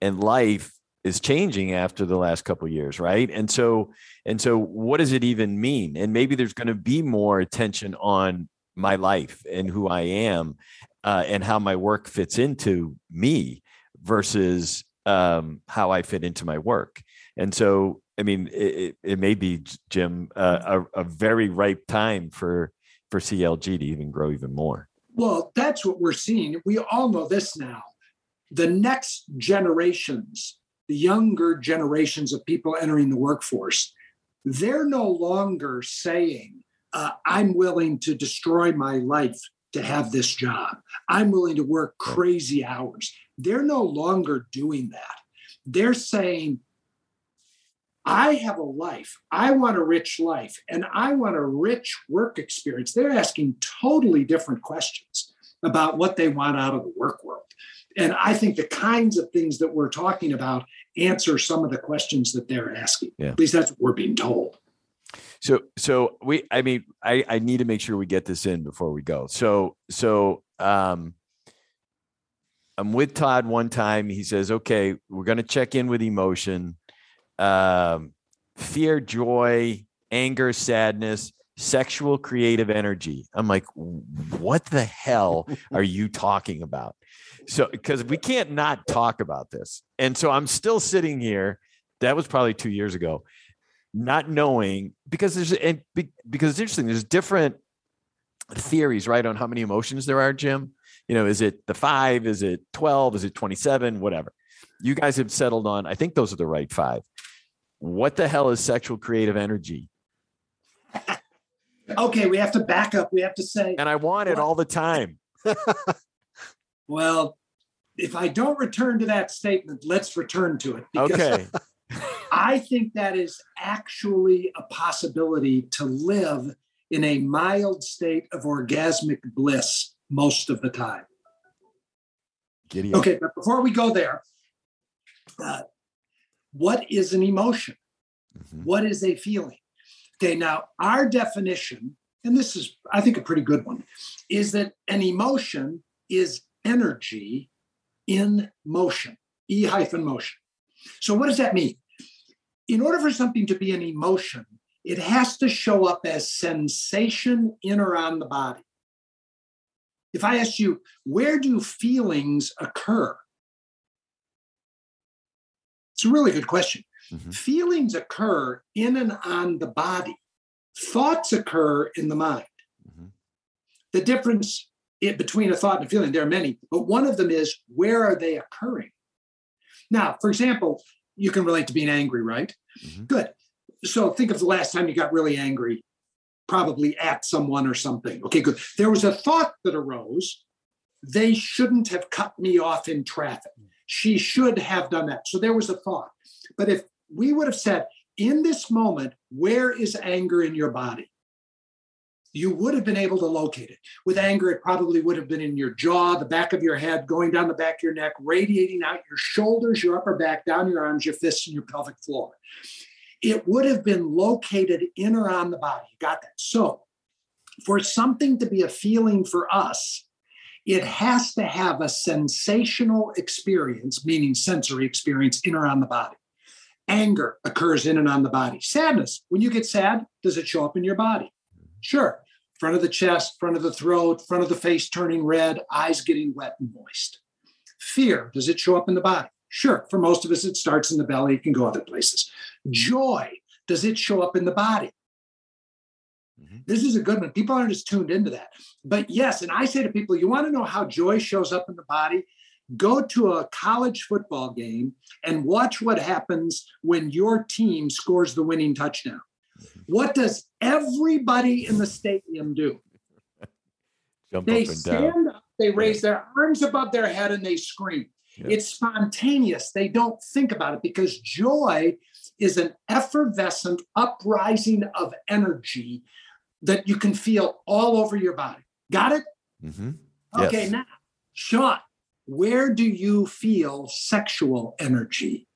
and life is changing after the last couple years right? And so and so what does it even mean? And maybe there's going to be more attention on my life and who i am uh, and how my work fits into me versus um, how i fit into my work. And so i mean it, it may be jim uh, a, a very ripe time for for clg to even grow even more. Well that's what we're seeing. We all know this now. The next generations the younger generations of people entering the workforce, they're no longer saying, uh, I'm willing to destroy my life to have this job. I'm willing to work crazy hours. They're no longer doing that. They're saying, I have a life. I want a rich life and I want a rich work experience. They're asking totally different questions about what they want out of the work world. And I think the kinds of things that we're talking about answer some of the questions that they're asking. Yeah. At least that's what we're being told. So, so we, I mean, I, I need to make sure we get this in before we go. So, so, um, I'm with Todd one time. He says, okay, we're going to check in with emotion, um, fear, joy, anger, sadness, sexual creative energy. I'm like, what the hell are you talking about? So, because we can't not talk about this. And so I'm still sitting here. That was probably two years ago, not knowing because there's, and because it's interesting, there's different theories, right, on how many emotions there are, Jim. You know, is it the five? Is it 12? Is it 27? Whatever. You guys have settled on, I think those are the right five. What the hell is sexual creative energy? okay, we have to back up. We have to say, and I want it all the time. Well, if I don't return to that statement, let's return to it. Okay. I think that is actually a possibility to live in a mild state of orgasmic bliss most of the time. Giddy okay, but before we go there, uh, what is an emotion? Mm-hmm. What is a feeling? Okay, now our definition, and this is, I think, a pretty good one, is that an emotion is energy in motion, E hyphen motion. So, what does that mean? In order for something to be an emotion, it has to show up as sensation in or on the body. If I ask you, where do feelings occur? It's a really good question. Mm-hmm. Feelings occur in and on the body, thoughts occur in the mind. Mm-hmm. The difference between a thought and a feeling, there are many, but one of them is where are they occurring? Now, for example, you can relate to being angry, right? Mm-hmm. Good. So think of the last time you got really angry, probably at someone or something. Okay, good. There was a thought that arose. They shouldn't have cut me off in traffic. She should have done that. So there was a thought. But if we would have said, in this moment, where is anger in your body? You would have been able to locate it. With anger, it probably would have been in your jaw, the back of your head, going down the back of your neck, radiating out your shoulders, your upper back, down your arms, your fists, and your pelvic floor. It would have been located in or on the body. You got that? So, for something to be a feeling for us, it has to have a sensational experience, meaning sensory experience in or on the body. Anger occurs in and on the body. Sadness, when you get sad, does it show up in your body? Sure front of the chest, front of the throat, front of the face turning red, eyes getting wet and moist. Fear, does it show up in the body? Sure. For most of us, it starts in the belly, it can go other places. Joy, does it show up in the body? Mm-hmm. This is a good one. People aren't as tuned into that. But yes, and I say to people, you want to know how joy shows up in the body? Go to a college football game and watch what happens when your team scores the winning touchdown. What does everybody in the stadium do? Jump they stand up, they raise their arms above their head, and they scream. It's spontaneous. They don't think about it because joy is an effervescent uprising of energy that you can feel all over your body. Got it? Mm-hmm. Okay, yes. now, Sean, where do you feel sexual energy?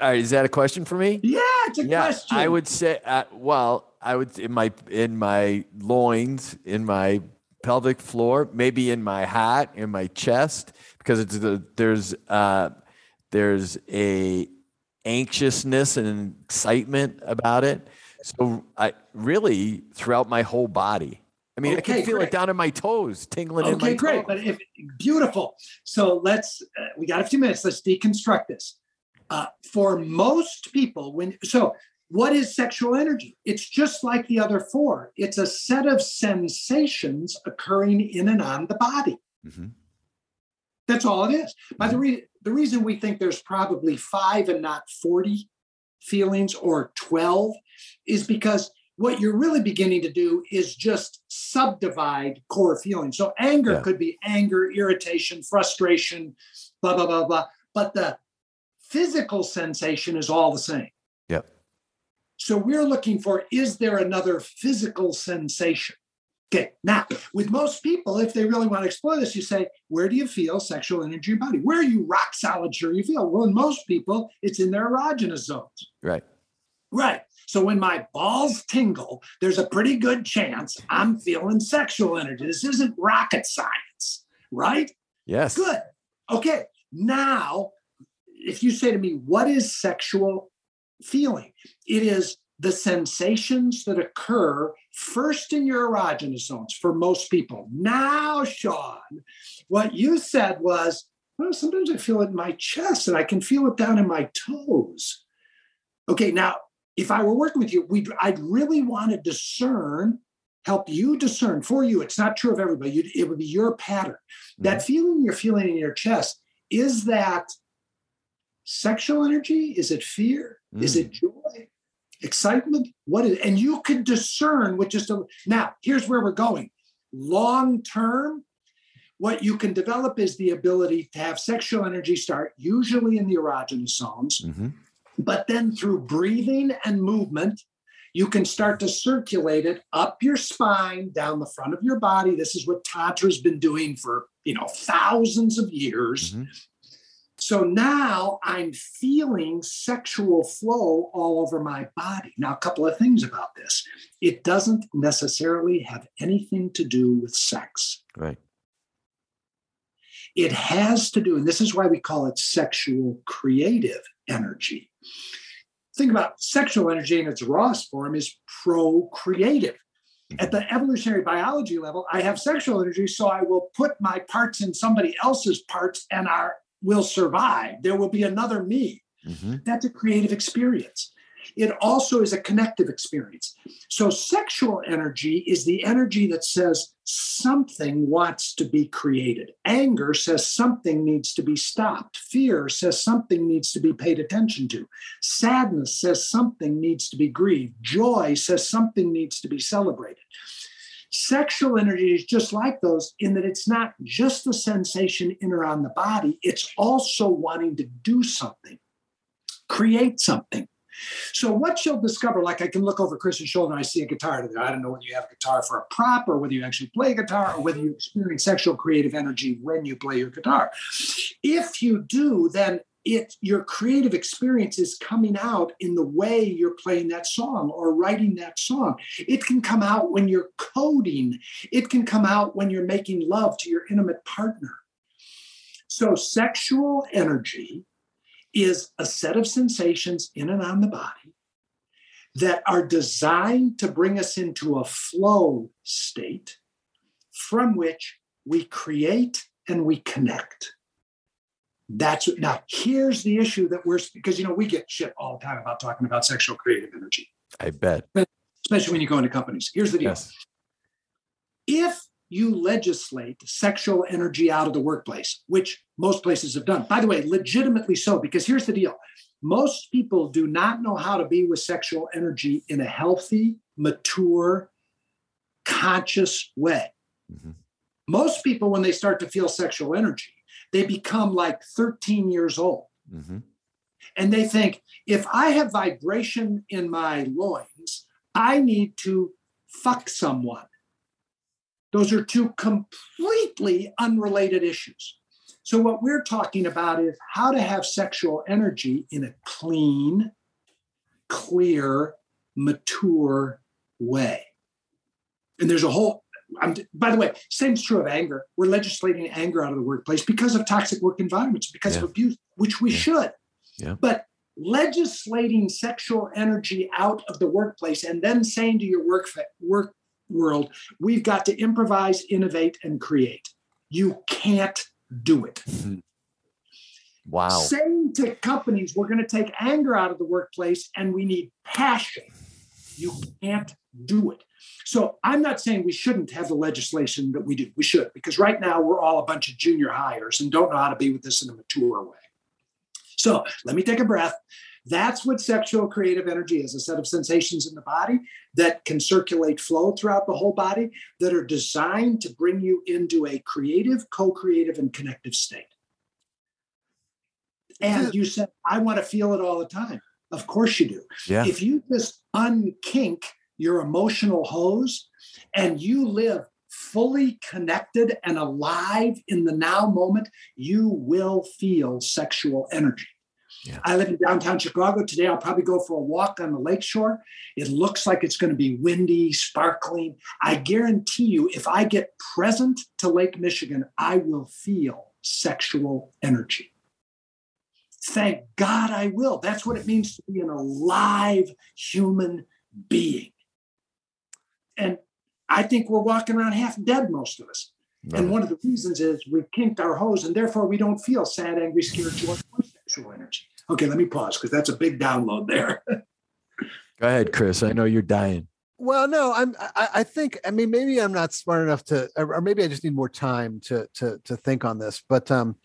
Uh, is that a question for me? Yeah, it's a yeah, question. I would say, uh, well, I would in my in my loins, in my pelvic floor, maybe in my hat, in my chest, because it's the there's uh, there's a anxiousness and excitement about it. So I really throughout my whole body. I mean, okay, I can feel great. it down in my toes, tingling okay, in my Okay, great. But if beautiful. So let's uh, we got a few minutes. Let's deconstruct this. Uh, for most people, when so what is sexual energy? It's just like the other four. It's a set of sensations occurring in and on the body. Mm-hmm. That's all it is. By the, re- the reason we think there's probably five and not 40 feelings or 12 is because what you're really beginning to do is just subdivide core feelings. So anger yeah. could be anger, irritation, frustration, blah, blah, blah, blah. But the physical sensation is all the same. Yep. So we're looking for is there another physical sensation? Okay, now with most people, if they really want to explore this, you say, where do you feel sexual energy in body? Where are you rock solid sure you feel? Well, in most people, it's in their erogenous zones. Right. Right. So when my balls tingle, there's a pretty good chance I'm feeling sexual energy. This isn't rocket science, right? Yes. Good. Okay. Now if you say to me, what is sexual feeling? It is the sensations that occur first in your erogenous zones for most people. Now, Sean, what you said was, well, sometimes I feel it in my chest and I can feel it down in my toes. Okay, now, if I were working with you, we'd, I'd really want to discern, help you discern for you. It's not true of everybody. You'd, it would be your pattern. Mm-hmm. That feeling you're feeling in your chest, is that sexual energy? Is it fear? Mm. Is it joy? Excitement? What is It? and you can discern with just a now, here's where we're going. Long term, what you can develop is the ability to have sexual energy start usually in the erogenous zones, mm-hmm. but then through breathing and movement, you can start to circulate it up your spine, down the front of your body. This is what Tantra's been doing for you know thousands of years. Mm-hmm So now I'm feeling sexual flow all over my body. Now, a couple of things about this it doesn't necessarily have anything to do with sex. Right. It has to do, and this is why we call it sexual creative energy. Think about sexual energy in its rawest form is procreative. At the evolutionary biology level, I have sexual energy, so I will put my parts in somebody else's parts and our will survive. There will be another me. Mm-hmm. That's a creative experience. It also is a connective experience. So, sexual energy is the energy that says something wants to be created. Anger says something needs to be stopped. Fear says something needs to be paid attention to. Sadness says something needs to be grieved. Joy says something needs to be celebrated. Sexual energy is just like those in that it's not just the sensation in or on the body, it's also wanting to do something, create something. So what you'll discover, like I can look over Chris's shoulder and I see a guitar there. I don't know whether you have a guitar for a prop or whether you actually play guitar or whether you experience sexual creative energy when you play your guitar. If you do, then it your creative experience is coming out in the way you're playing that song or writing that song. It can come out when you're coding. It can come out when you're making love to your intimate partner. So sexual energy is a set of sensations in and on the body that are designed to bring us into a flow state from which we create and we connect that's now here's the issue that we're because you know we get shit all the time about talking about sexual creative energy. I bet. Especially when you go into companies. Here's the deal. Yes. If you legislate sexual energy out of the workplace, which most places have done, by the way, legitimately so, because here's the deal most people do not know how to be with sexual energy in a healthy, mature, conscious way. Mm-hmm. Most people, when they start to feel sexual energy, they become like 13 years old. Mm-hmm. And they think if I have vibration in my loins, I need to fuck someone. Those are two completely unrelated issues. So, what we're talking about is how to have sexual energy in a clean, clear, mature way. And there's a whole I'm, by the way, same's true of anger. We're legislating anger out of the workplace because of toxic work environments, because yeah. of abuse, which we yeah. should. Yeah. But legislating sexual energy out of the workplace and then saying to your work work world, we've got to improvise, innovate, and create. You can't do it. Mm-hmm. Wow. Saying to companies, we're going to take anger out of the workplace and we need passion. You can't do it. So I'm not saying we shouldn't have the legislation that we do. We should, because right now we're all a bunch of junior hires and don't know how to be with this in a mature way. So let me take a breath. That's what sexual creative energy is a set of sensations in the body that can circulate flow throughout the whole body that are designed to bring you into a creative, co creative, and connective state. And you said, I want to feel it all the time. Of course you do. Yeah. If you just unkink your emotional hose and you live fully connected and alive in the now moment, you will feel sexual energy. Yeah. I live in downtown Chicago. Today, I'll probably go for a walk on the lakeshore. It looks like it's going to be windy, sparkling. I guarantee you, if I get present to Lake Michigan, I will feel sexual energy. Thank God I will. That's what it means to be an alive human being. And I think we're walking around half dead, most of us. No. And one of the reasons is we've kinked our hose and therefore we don't feel sad, angry, scared, joy, or sexual energy. Okay, let me pause because that's a big download there. Go ahead, Chris. I know you're dying. Well, no, I'm. I, I, think. I mean, maybe I'm not smart enough to, or maybe I just need more time to to to think on this. But um,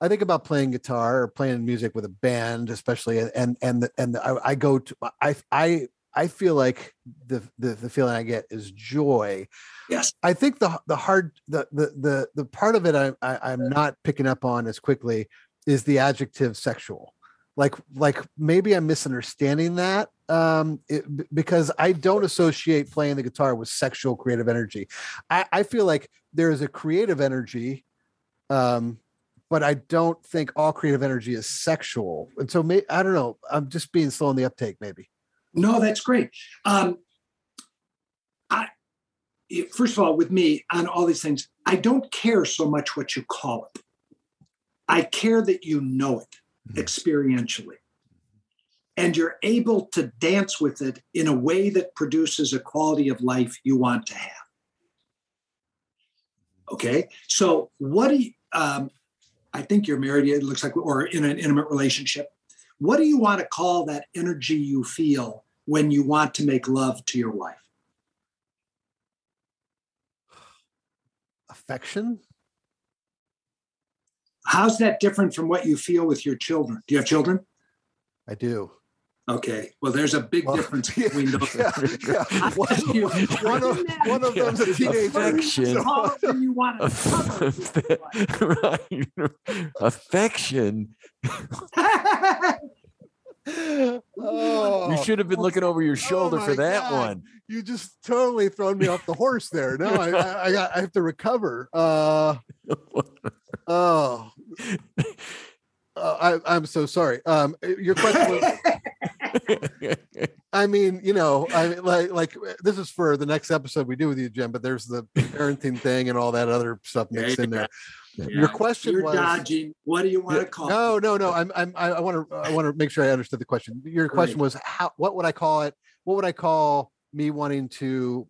I think about playing guitar or playing music with a band, especially, and and and I, I go to I I I feel like the, the, the feeling I get is joy. Yes. I think the the hard the the the the part of it I, I I'm not picking up on as quickly is the adjective sexual. Like like maybe I'm misunderstanding that um it, because I don't associate playing the guitar with sexual creative energy. I, I feel like there is a creative energy um but I don't think all creative energy is sexual. And so, may, I don't know. I'm just being slow in the uptake, maybe. No, that's great. Um, I first of all, with me on all these things, I don't care so much what you call it. I care that you know it mm-hmm. experientially. And you're able to dance with it in a way that produces a quality of life you want to have. Okay. So, what do you, um, I think you're married, it looks like, or in an intimate relationship. What do you want to call that energy you feel when you want to make love to your wife? Affection. How's that different from what you feel with your children? Do you have children? I do. Okay. Well, there's a big well, difference between those. Yeah, yeah. One, one, of, one of them's a teenager. Affection. you want right. Affection. Oh, you should have been looking over your oh shoulder oh for that God. one. You just totally thrown me off the horse there. No, I, I, I, got, I have to recover. Uh, oh, uh, I, am so sorry. Um, your question was. I mean, you know, I like like uh, this is for the next episode we do with you, Jim. But there's the parenting thing and all that other stuff mixed in there. Yeah. Your question You're was dodging. What do you want to call? No, no, no. I'm, I'm, I want to, I want to make sure I understood the question. Your Great. question was how? What would I call it? What would I call me wanting to,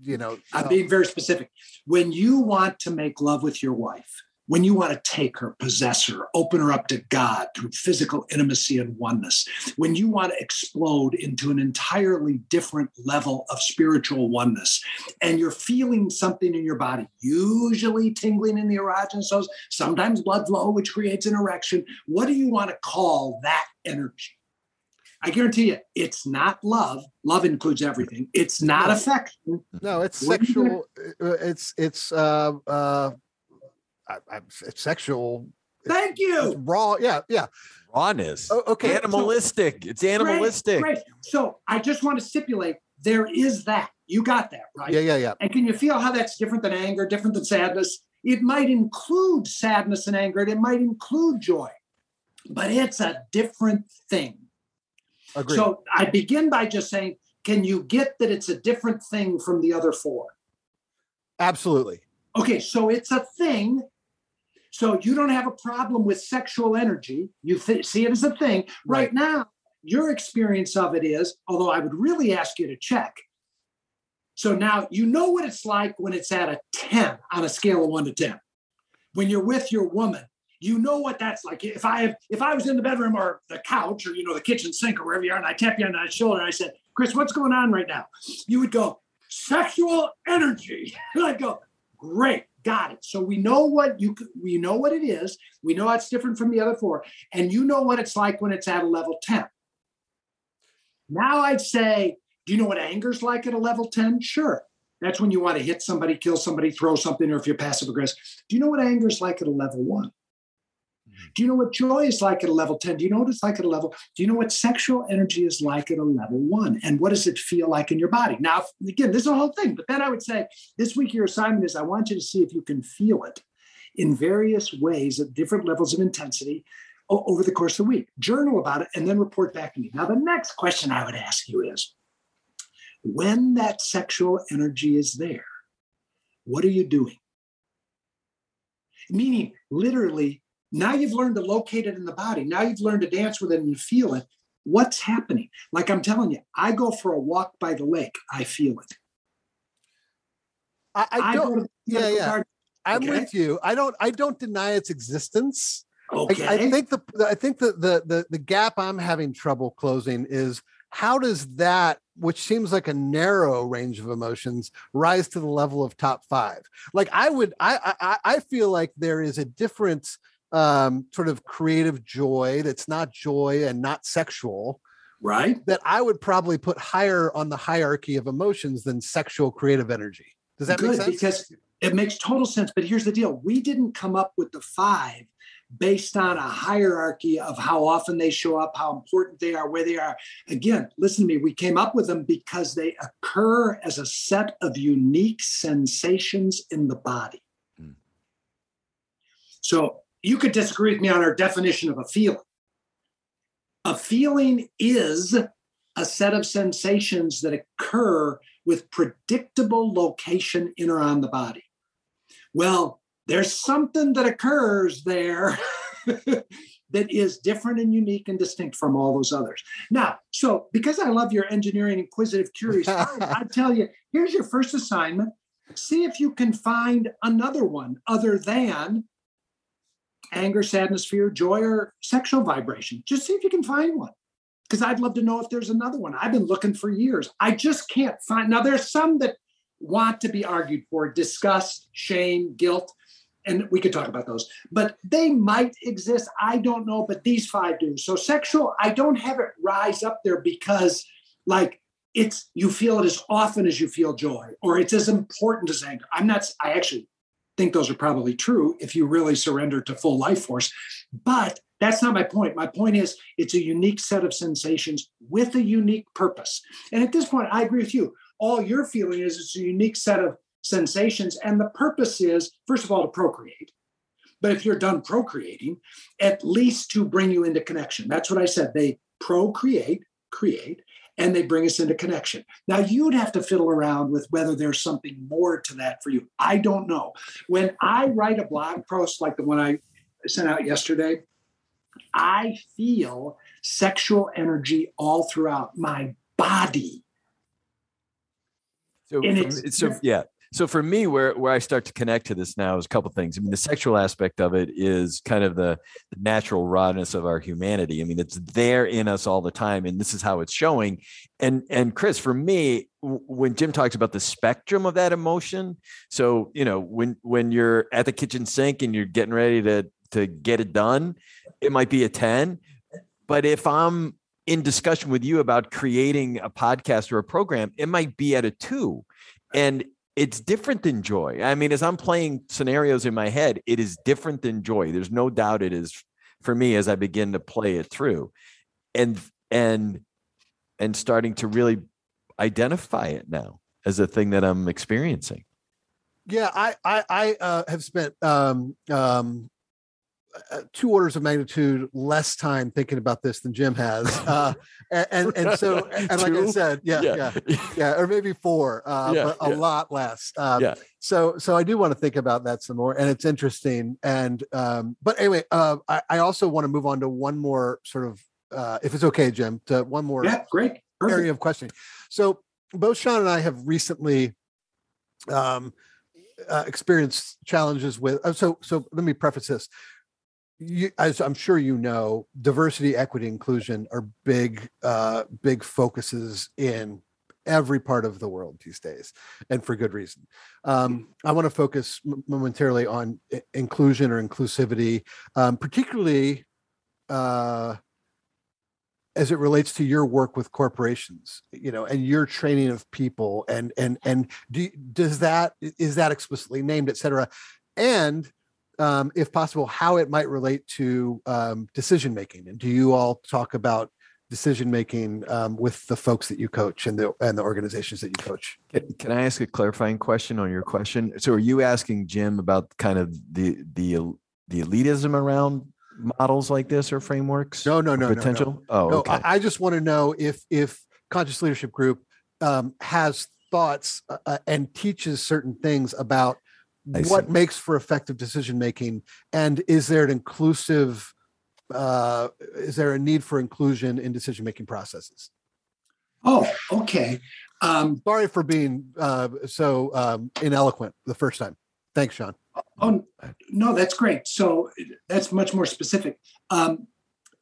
you know? I'm uh, being very specific. When you want to make love with your wife, when you want to take her, possess her, open her up to God through physical intimacy and oneness, when you want to explode into an entirely different level of spiritual oneness, and you're feeling something in your body, usually tingling in the erogenous zones, sometimes blood flow, which creates an erection, what do you want to call that energy? I guarantee you, it's not love. Love includes everything. It's not no. affection. No, it's sexual. Uh, it's it's uh, uh, I, I, sexual. Thank you. raw. Yeah, yeah. Rawness. Oh, okay. Animalistic. So, it's animalistic. Great, great. So I just want to stipulate there is that. You got that, right? Yeah, yeah, yeah. And can you feel how that's different than anger, different than sadness? It might include sadness and anger, and it might include joy, but it's a different thing. Agreed. So I begin by just saying, can you get that it's a different thing from the other four? Absolutely. Okay, so it's a thing, so you don't have a problem with sexual energy. You th- see it as a thing. Right. right now, your experience of it is, although I would really ask you to check. So now you know what it's like when it's at a 10 on a scale of one to 10. When you're with your woman, you know what that's like. If I have, if I was in the bedroom or the couch or you know the kitchen sink or wherever you are, and I tap you on the shoulder and I said, Chris, what's going on right now? You would go, sexual energy. And I'd go, great. Got it. So we know what you we know what it is. We know it's different from the other four, and you know what it's like when it's at a level 10. Now I'd say, do you know what anger's like at a level 10? Sure. That's when you want to hit somebody, kill somebody, throw something, or if you're passive aggressive. Do you know what anger's like at a level one? Do you know what joy is like at a level 10? Do you know what it's like at a level? Do you know what sexual energy is like at a level one? And what does it feel like in your body? Now, again, this is a whole thing, but then I would say this week your assignment is I want you to see if you can feel it in various ways at different levels of intensity over the course of the week. Journal about it and then report back to me. Now, the next question I would ask you is when that sexual energy is there, what are you doing? Meaning, literally, now you've learned to locate it in the body. Now you've learned to dance with it and feel it. What's happening? Like I'm telling you, I go for a walk by the lake. I feel it. I, I don't. yeah, yeah. I'm okay? with you. I don't. I don't deny its existence. Okay. I, I think the. I think the, the the the gap I'm having trouble closing is how does that which seems like a narrow range of emotions rise to the level of top five like i would i i, I feel like there is a difference um, sort of creative joy that's not joy and not sexual right. that i would probably put higher on the hierarchy of emotions than sexual creative energy. Does that Good, make sense? because it makes total sense but here's the deal. We didn't come up with the five based on a hierarchy of how often they show up how important they are where they are. Again listen to me we came up with them because they occur as a set of unique sensations in the body. Mm. so you could disagree with me on our definition of a feeling. A feeling is a set of sensations that occur with predictable location in or on the body. Well, there's something that occurs there that is different and unique and distinct from all those others. Now, so because I love your engineering, inquisitive, curious I tell you, here's your first assignment. See if you can find another one other than anger, sadness, fear, joy, or sexual vibration. Just see if you can find one. Because I'd love to know if there's another one. I've been looking for years. I just can't find. Now, there's some that want to be argued for disgust, shame, guilt and we could talk about those, but they might exist. I don't know, but these five do. So sexual, I don't have it rise up there because, like, it's you feel it as often as you feel joy, or it's as important as anger. I'm not. I actually think those are probably true if you really surrender to full life force, but that's not my point. My point is it's a unique set of sensations with a unique purpose. And at this point, I agree with you. All you're feeling is it's a unique set of sensations. And the purpose is, first of all, to procreate. But if you're done procreating, at least to bring you into connection. That's what I said. They procreate, create, and they bring us into connection. Now, you'd have to fiddle around with whether there's something more to that for you. I don't know. When I write a blog post like the one I sent out yesterday, I feel sexual energy all throughout my body. So, from, so yeah, so for me where where i start to connect to this now is a couple things. I mean the sexual aspect of it is kind of the, the, natural rawness of our humanity. I mean it's there in us all the time and this is how it's showing. And and chris for me when jim talks about the spectrum of that emotion so you know when when you're at the kitchen sink and you're getting ready to to get it done it might be a 10 but if i'm in discussion with you about creating a podcast or a program it might be at a 2 and it's different than joy. I mean, as I'm playing scenarios in my head, it is different than joy. There's no doubt it is for me as I begin to play it through. And and and starting to really identify it now as a thing that I'm experiencing. Yeah, I I, I uh, have spent um, um, uh, two orders of magnitude less time thinking about this than Jim has. Uh, and, and, and so, and like I said, yeah, yeah, yeah, yeah or maybe four, uh, yeah, but a yeah. lot less. Um, yeah. So, so I do want to think about that some more, and it's interesting. And, um, but anyway, uh, I, I also want to move on to one more sort of, uh, if it's okay, Jim, to one more yeah, great Perfect. area of questioning. So, both Sean and I have recently, um, uh, experienced challenges with. Uh, so, so let me preface this you, as I'm sure you know, diversity, equity, inclusion are big, uh, big focuses in every part of the world these days, and for good reason. Um, I want to focus momentarily on inclusion or inclusivity, um, particularly uh, as it relates to your work with corporations, you know, and your training of people, and and and do, does that is that explicitly named, et cetera, and um, if possible, how it might relate to um, decision making. And do you all talk about decision making um, with the folks that you coach and the and the organizations that you coach? Can, can, I ask a clarifying question on your question? So, are you asking Jim about kind of the the the elitism around models like this or frameworks? No, no, no, potential. No, no. Oh, no, okay. I, I, just want to know if if Conscious Leadership Group um, has thoughts uh, uh and teaches certain things about what makes for effective decision making and is there an inclusive uh, is there a need for inclusion in decision making processes? Oh okay. Um, sorry for being uh, so um, ineloquent the first time. Thanks sean. Oh no that's great. So that's much more specific. Um,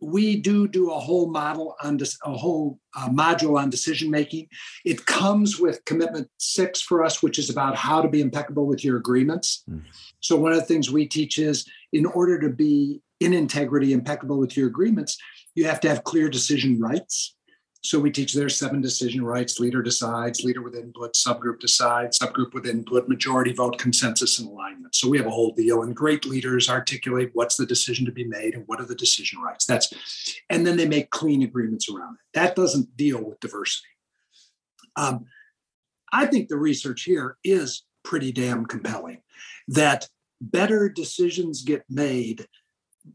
we do do a whole model on this, a whole uh, module on decision making. It comes with commitment six for us, which is about how to be impeccable with your agreements. Mm. So one of the things we teach is in order to be in integrity, impeccable with your agreements, you have to have clear decision rights. So we teach their seven decision rights leader decides, leader with input, subgroup decides, subgroup with input, majority vote, consensus, and alignment. So we have a whole deal. And great leaders articulate what's the decision to be made and what are the decision rights. That's and then they make clean agreements around it. That doesn't deal with diversity. Um, I think the research here is pretty damn compelling that better decisions get made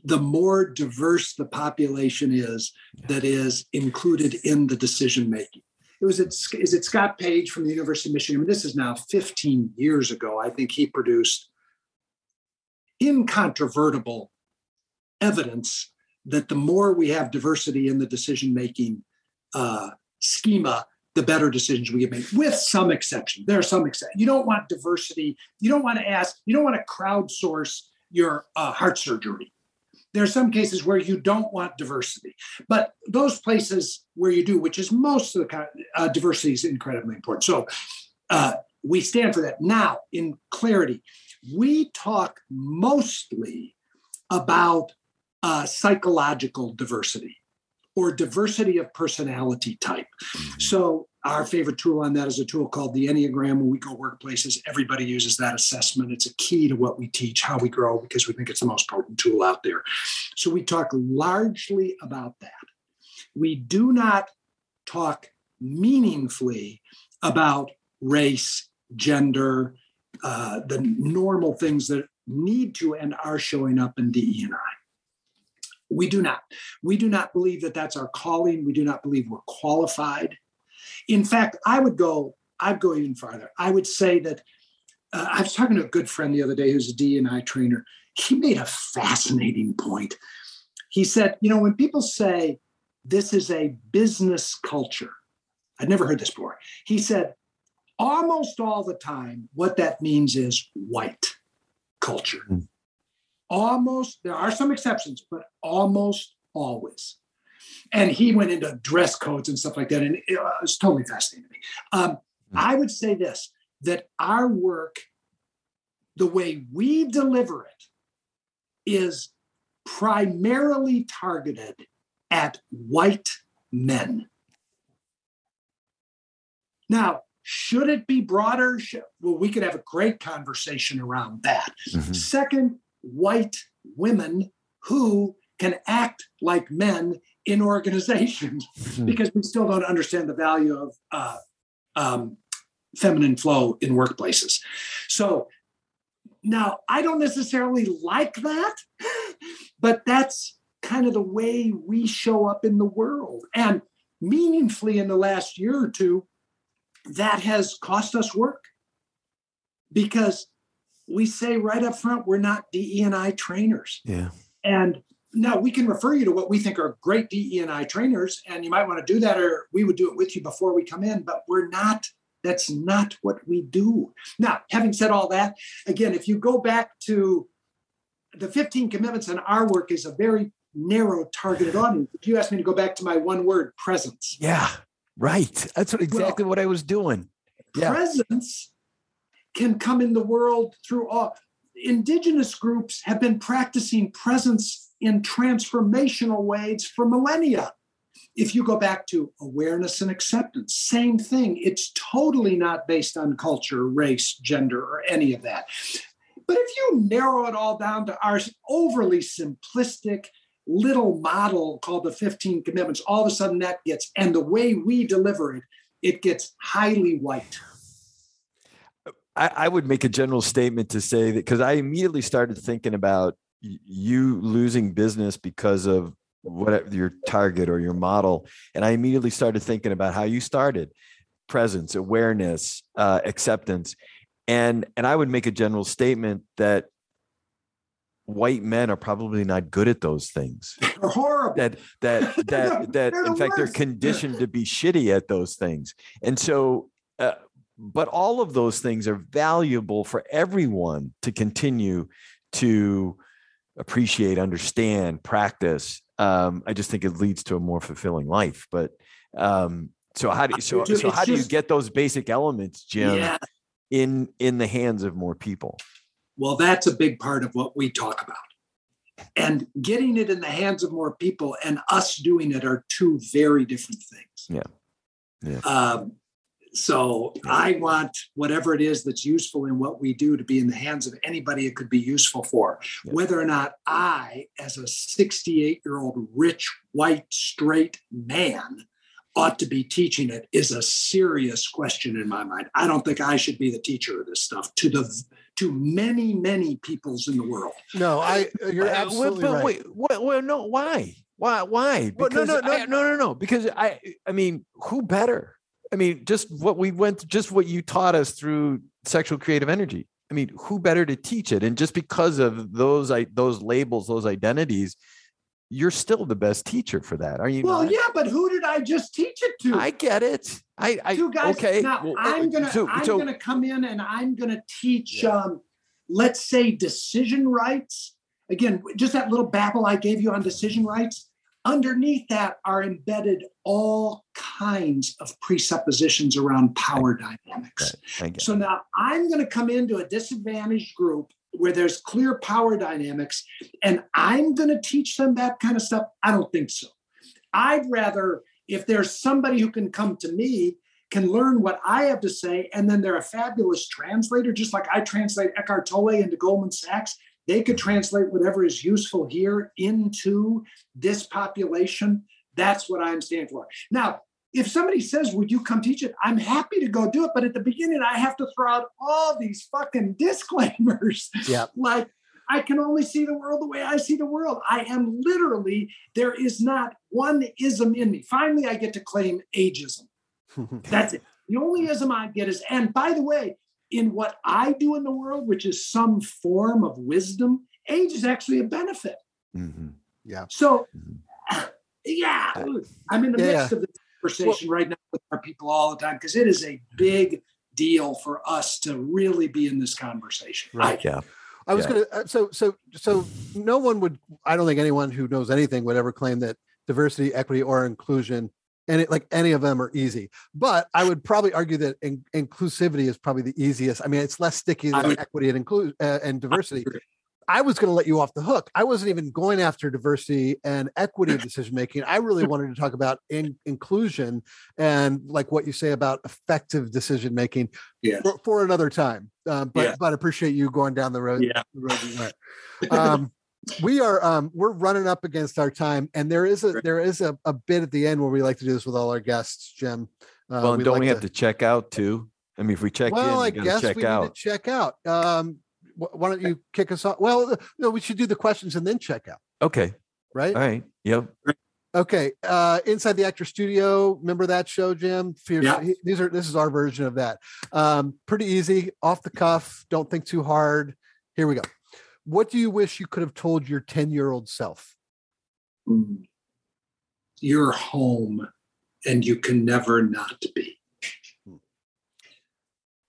the more diverse the population is that is included in the decision making. It was it, is it Scott Page from the University of Michigan? I mean, this is now 15 years ago. I think he produced incontrovertible evidence that the more we have diversity in the decision making uh, schema, the better decisions we can make, with some exception. There are some exceptions. You don't want diversity. You don't want to ask, you don't want to crowdsource your uh, heart surgery. There are some cases where you don't want diversity, but those places where you do, which is most of the uh, diversity, is incredibly important. So uh, we stand for that. Now, in clarity, we talk mostly about uh, psychological diversity or diversity of personality type. Mm-hmm. So our favorite tool on that is a tool called the Enneagram. When we go workplaces, everybody uses that assessment. It's a key to what we teach, how we grow, because we think it's the most potent tool out there. So we talk largely about that. We do not talk meaningfully about race, gender, uh, the normal things that need to and are showing up in DE&I. We do not. We do not believe that that's our calling. We do not believe we're qualified. In fact, I would go. I'd go even farther. I would say that uh, I was talking to a good friend the other day who's a D&I trainer. He made a fascinating point. He said, you know, when people say this is a business culture, I'd never heard this before. He said, almost all the time, what that means is white culture. Mm almost, there are some exceptions, but almost always. And he went into dress codes and stuff like that. And it was totally fascinating to me. Um, mm-hmm. I would say this that our work, the way we deliver it, is primarily targeted at white men. Now, should it be broader? Well, we could have a great conversation around that. Mm-hmm. Second, white women who can act like men in organizations mm-hmm. because we still don't understand the value of uh, um, feminine flow in workplaces. So now I don't necessarily like that, but that's kind of the way we show up in the world. And meaningfully in the last year or two, that has cost us work because we say right up front we're not DE&I trainers. Yeah. And now we can refer you to what we think are great DE&I trainers, and you might want to do that, or we would do it with you before we come in. But we're not. That's not what we do. Now, having said all that, again, if you go back to the 15 commitments in our work is a very narrow targeted audience. If you ask me to go back to my one word, presence. Yeah, right. That's what, exactly well, what I was doing. Yeah. Presence can come in the world through all. Indigenous groups have been practicing presence in transformational ways for millennia. If you go back to awareness and acceptance, same thing. It's totally not based on culture, race, gender, or any of that. But if you narrow it all down to our overly simplistic little model called the 15 commitments, all of a sudden that gets, and the way we deliver it, it gets highly white. I, I would make a general statement to say that because I immediately started thinking about you losing business because of whatever your target or your model, and I immediately started thinking about how you started presence, awareness, uh, acceptance, and and I would make a general statement that white men are probably not good at those things. They're horrible. That that that that in fact they're conditioned to be shitty at those things. And so uh, but all of those things are valuable for everyone to continue to appreciate, understand, practice. Um, I just think it leads to a more fulfilling life. But um, so how do you, so, so how do you get those basic elements, Jim, yeah. in in the hands of more people? Well, that's a big part of what we talk about. And getting it in the hands of more people and us doing it are two very different things. Yeah. Yeah. Um, so I want whatever it is that's useful in what we do to be in the hands of anybody it could be useful for. Yeah. Whether or not I, as a 68 year old rich, white, straight man, ought to be teaching it is a serious question in my mind. I don't think I should be the teacher of this stuff to the to many, many peoples in the world. No, I. You're Uh, well, absolutely but right. wait, well, well, no, why? Why? Why? Well, no, no, no. I- no, no, no. Because I, I mean, who better? I mean, just what we went, just what you taught us through sexual creative energy. I mean, who better to teach it? And just because of those, I, those labels, those identities, you're still the best teacher for that, are you? Well, not? yeah, but who did I just teach it to? I get it. I, I two guys. okay. Now well, I'm gonna so- I'm so- gonna come in and I'm gonna teach Yeah. um, let's say decision rights. Again, just that little babble I gave you on decision rights. Underneath that are embedded all kinds of presuppositions around power dynamics. I get So now I'm going to come into a disadvantaged group where there's clear power dynamics and I'm going to teach them that kind of stuff. I don't think so. I'd rather, if there's somebody who can come to me, can learn what I have to say, and then they're a fabulous translator, just like I translate Eckhart Tolle into Goldman Sachs. They could translate whatever is useful here into this population. That's what I'm standing for. Now, if somebody says, Would you come teach it? I'm happy to go do it. But at the beginning, I have to throw out all these fucking disclaimers. Yeah. Like, I can only see the world the way I see the world. I am literally, there is not one ism in me. Finally, I get to claim ageism. That's it. The only ism I get is, and by the way, in what I do in the world, which is some form of wisdom, age is actually a benefit. Mhm. So, Mhm. yeah, I'm in the Yeah, midst of this conversation right now with our people all the time because it is a big deal for us to really be in this conversation. Right. Yeah. I was Yeah. gonna. uh, So so so no one would. I don't think anyone who knows anything would ever claim that diversity, equity, or inclusion, and it, like any of them are easy. But I would probably argue that in, inclusivity is probably the easiest. I mean, it's less sticky than would- equity and include uh, and diversity. I was going to let you off the hook. I wasn't even going after diversity and equity decision making. I really wanted to talk about in, inclusion and like what you say about effective decision making Yes. for, for another time. Um, but Yeah. but I appreciate you going down the road. Yeah. the road. Um, we are um, we're running up against our time, and there is a there is a, a bit at the end where we like to do this with all our guests, Jim. Uh, well, and don't like we have to check out too? I mean, if we check well, I in, we gotta guess check we need out. to check out. Um, wh- why don't you kick us off? Well, no, we should do the questions and then check out, Okay. right? All right. Yep. Okay. Uh, Inside the Actor Studio. Remember that show, Jim? Fierce- Yeah. he- These are this is our version of that. Um, pretty easy, off the cuff. Don't think too hard. Here we go. What do you wish you could have told your 10 year old self? Mm. You're home and you can never not be.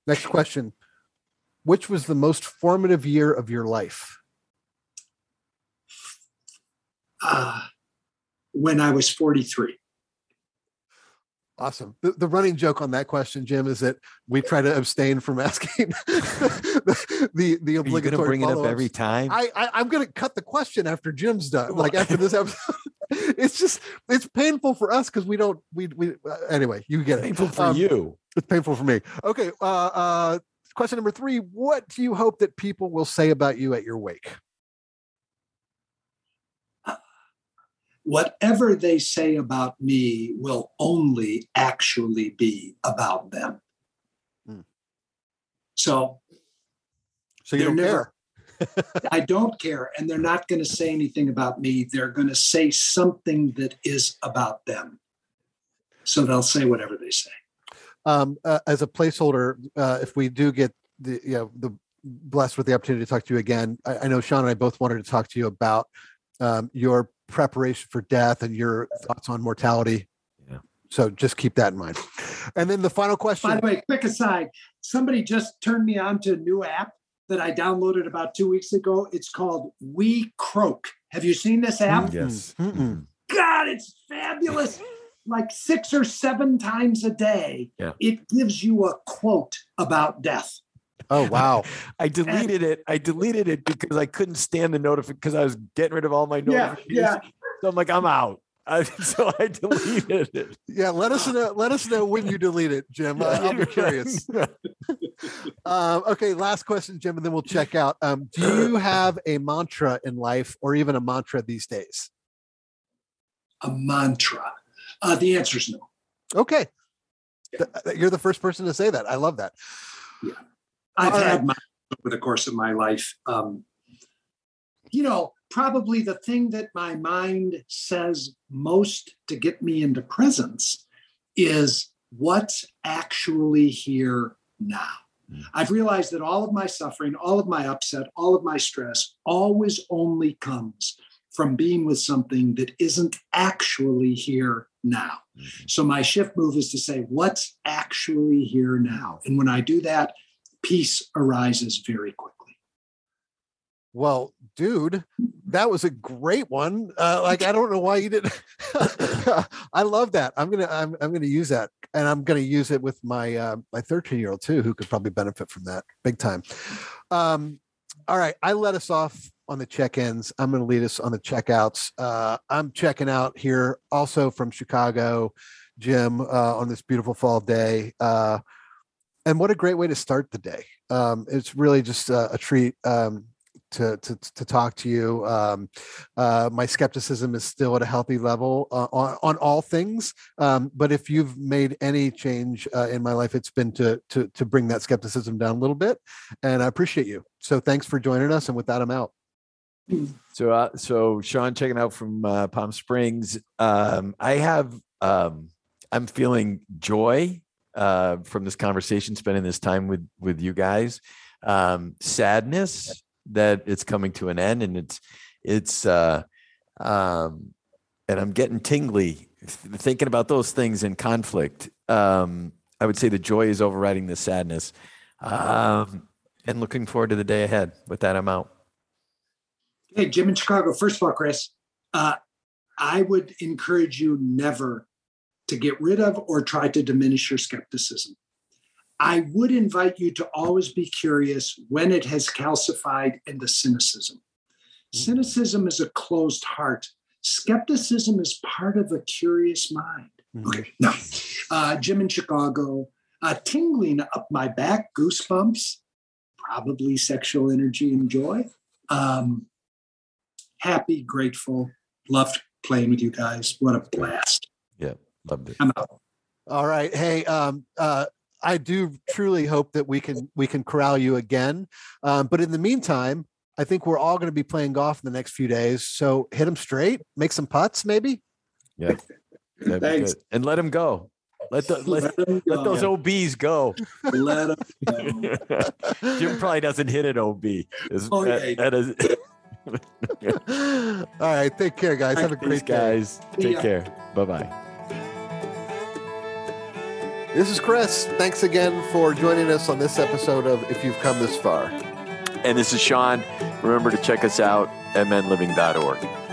Next question. Which was the most formative year of your life? Uh, when I was 43. Awesome. The, the running joke on that question, Jim, is that we try to abstain from asking the the, the Are you going to obligatory bring it up every time? I, I I'm gonna cut the question after Jim's done. Like after this episode, it's just it's painful for us because we don't we we uh, anyway. You get it. Painful for Um, you. It's painful for me. Okay. Uh, uh, question number three: What do you hope that people will say about you at your wake? Whatever they say about me will only actually be about them. Hmm. So So you don't never- care. I don't care. And they're not going to say anything about me. They're going to say something that is about them. So they'll say whatever they say. Um, uh, as a placeholder, uh, if we do get the you know the blessed with the opportunity to talk to you again, I, I know Sean and I both wanted to talk to you about um, your preparation for death and your thoughts on mortality. Yeah. So just keep that in mind. And then the final question. By the way, quick aside somebody just turned me on to a new app that I downloaded about two weeks ago. It's called WeCroak. Have you seen this app? Mm. Yes. Mm-mm. God, it's fabulous. Like six or seven times a day, Yeah. it gives you a quote about death. Oh wow. I deleted it. I deleted it because I couldn't stand the notification because I was getting rid of all my notifications. yeah. So I'm like, I'm out. I, so I deleted it. Yeah, let us know. Let us know when you delete it, Jim. Uh, I'll be curious. Um, okay, last question, Jim, and then we'll check out. Um, do you have a mantra in life, or even a mantra these days? A mantra. Uh, the answer is no. Okay, Th- you're the first person to say that. I love that. I've All had right. my over the course of my life. Um, you know, probably the thing that my mind says most to get me into presence is what's actually here now. Mm. I've realized that all of my suffering, all of my upset, all of my stress always only comes from being with something that isn't actually here now. Mm-hmm. So my shift move is to say, what's actually here now? And when I do that, peace arises very quickly. Well, dude, that was a great one. Uh, like I don't know why you didn't. I love that. I'm gonna I'm I'm gonna use that, and I'm gonna use it with my uh, my 13 year old too, who could probably benefit from that big time. Um, all right, I let us off on the check-ins. I'm to lead us on the checkouts. Uh, I'm checking out here also from Chicago, Jim, uh, on this beautiful fall day. And what a great way to start the day. Um, it's really just a, a treat. Um, to to to talk to you. Um, uh, my skepticism is still at a healthy level uh, on on all things. Um, but if you've made any change uh, in my life, it's been to to to bring that skepticism down a little bit, and I appreciate you. So thanks for joining us. And with that, I'm out. So uh, so Sean checking out from uh, Palm Springs. Um, I have um, I'm feeling joy uh, from this conversation, spending this time with with you guys. Um, sadness that it's coming to an end and it's it's uh um and i'm getting tingly thinking about those things in conflict. Um i would say the joy is overriding the sadness um and looking forward to the day ahead. With that i'm out. Hey jim in chicago. First of all chris uh i would encourage you never to get rid of or try to diminish your skepticism I would invite you to always be curious when it has calcified into cynicism. Mm-hmm. Cynicism is a closed heart. Skepticism is part of a curious mind. Mm-hmm. Okay, now, uh, Jim in Chicago, uh, tingling up my back, goosebumps, probably sexual energy and joy. Um, happy, grateful, loved playing with you guys. What a blast. Yeah, loved it. I'm out. All right. Hey, um, uh, I do truly hope that we can we can corral you again. Um, but in the meantime, I think we're all going to be playing golf in the next few days. So hit them straight, make some putts, maybe. Yeah, Thanks. And let them go. Let the let, let, let those OBs go. Let them go. Jim probably doesn't hit an OB. oh, yeah. all right. Take care, guys. Have a great Thanks, day. guys. Take care. Bye bye. This is Chris. Thanks again for joining us on this episode of If You've Come This Far. And this is Sean. Remember to check us out at menliving.org.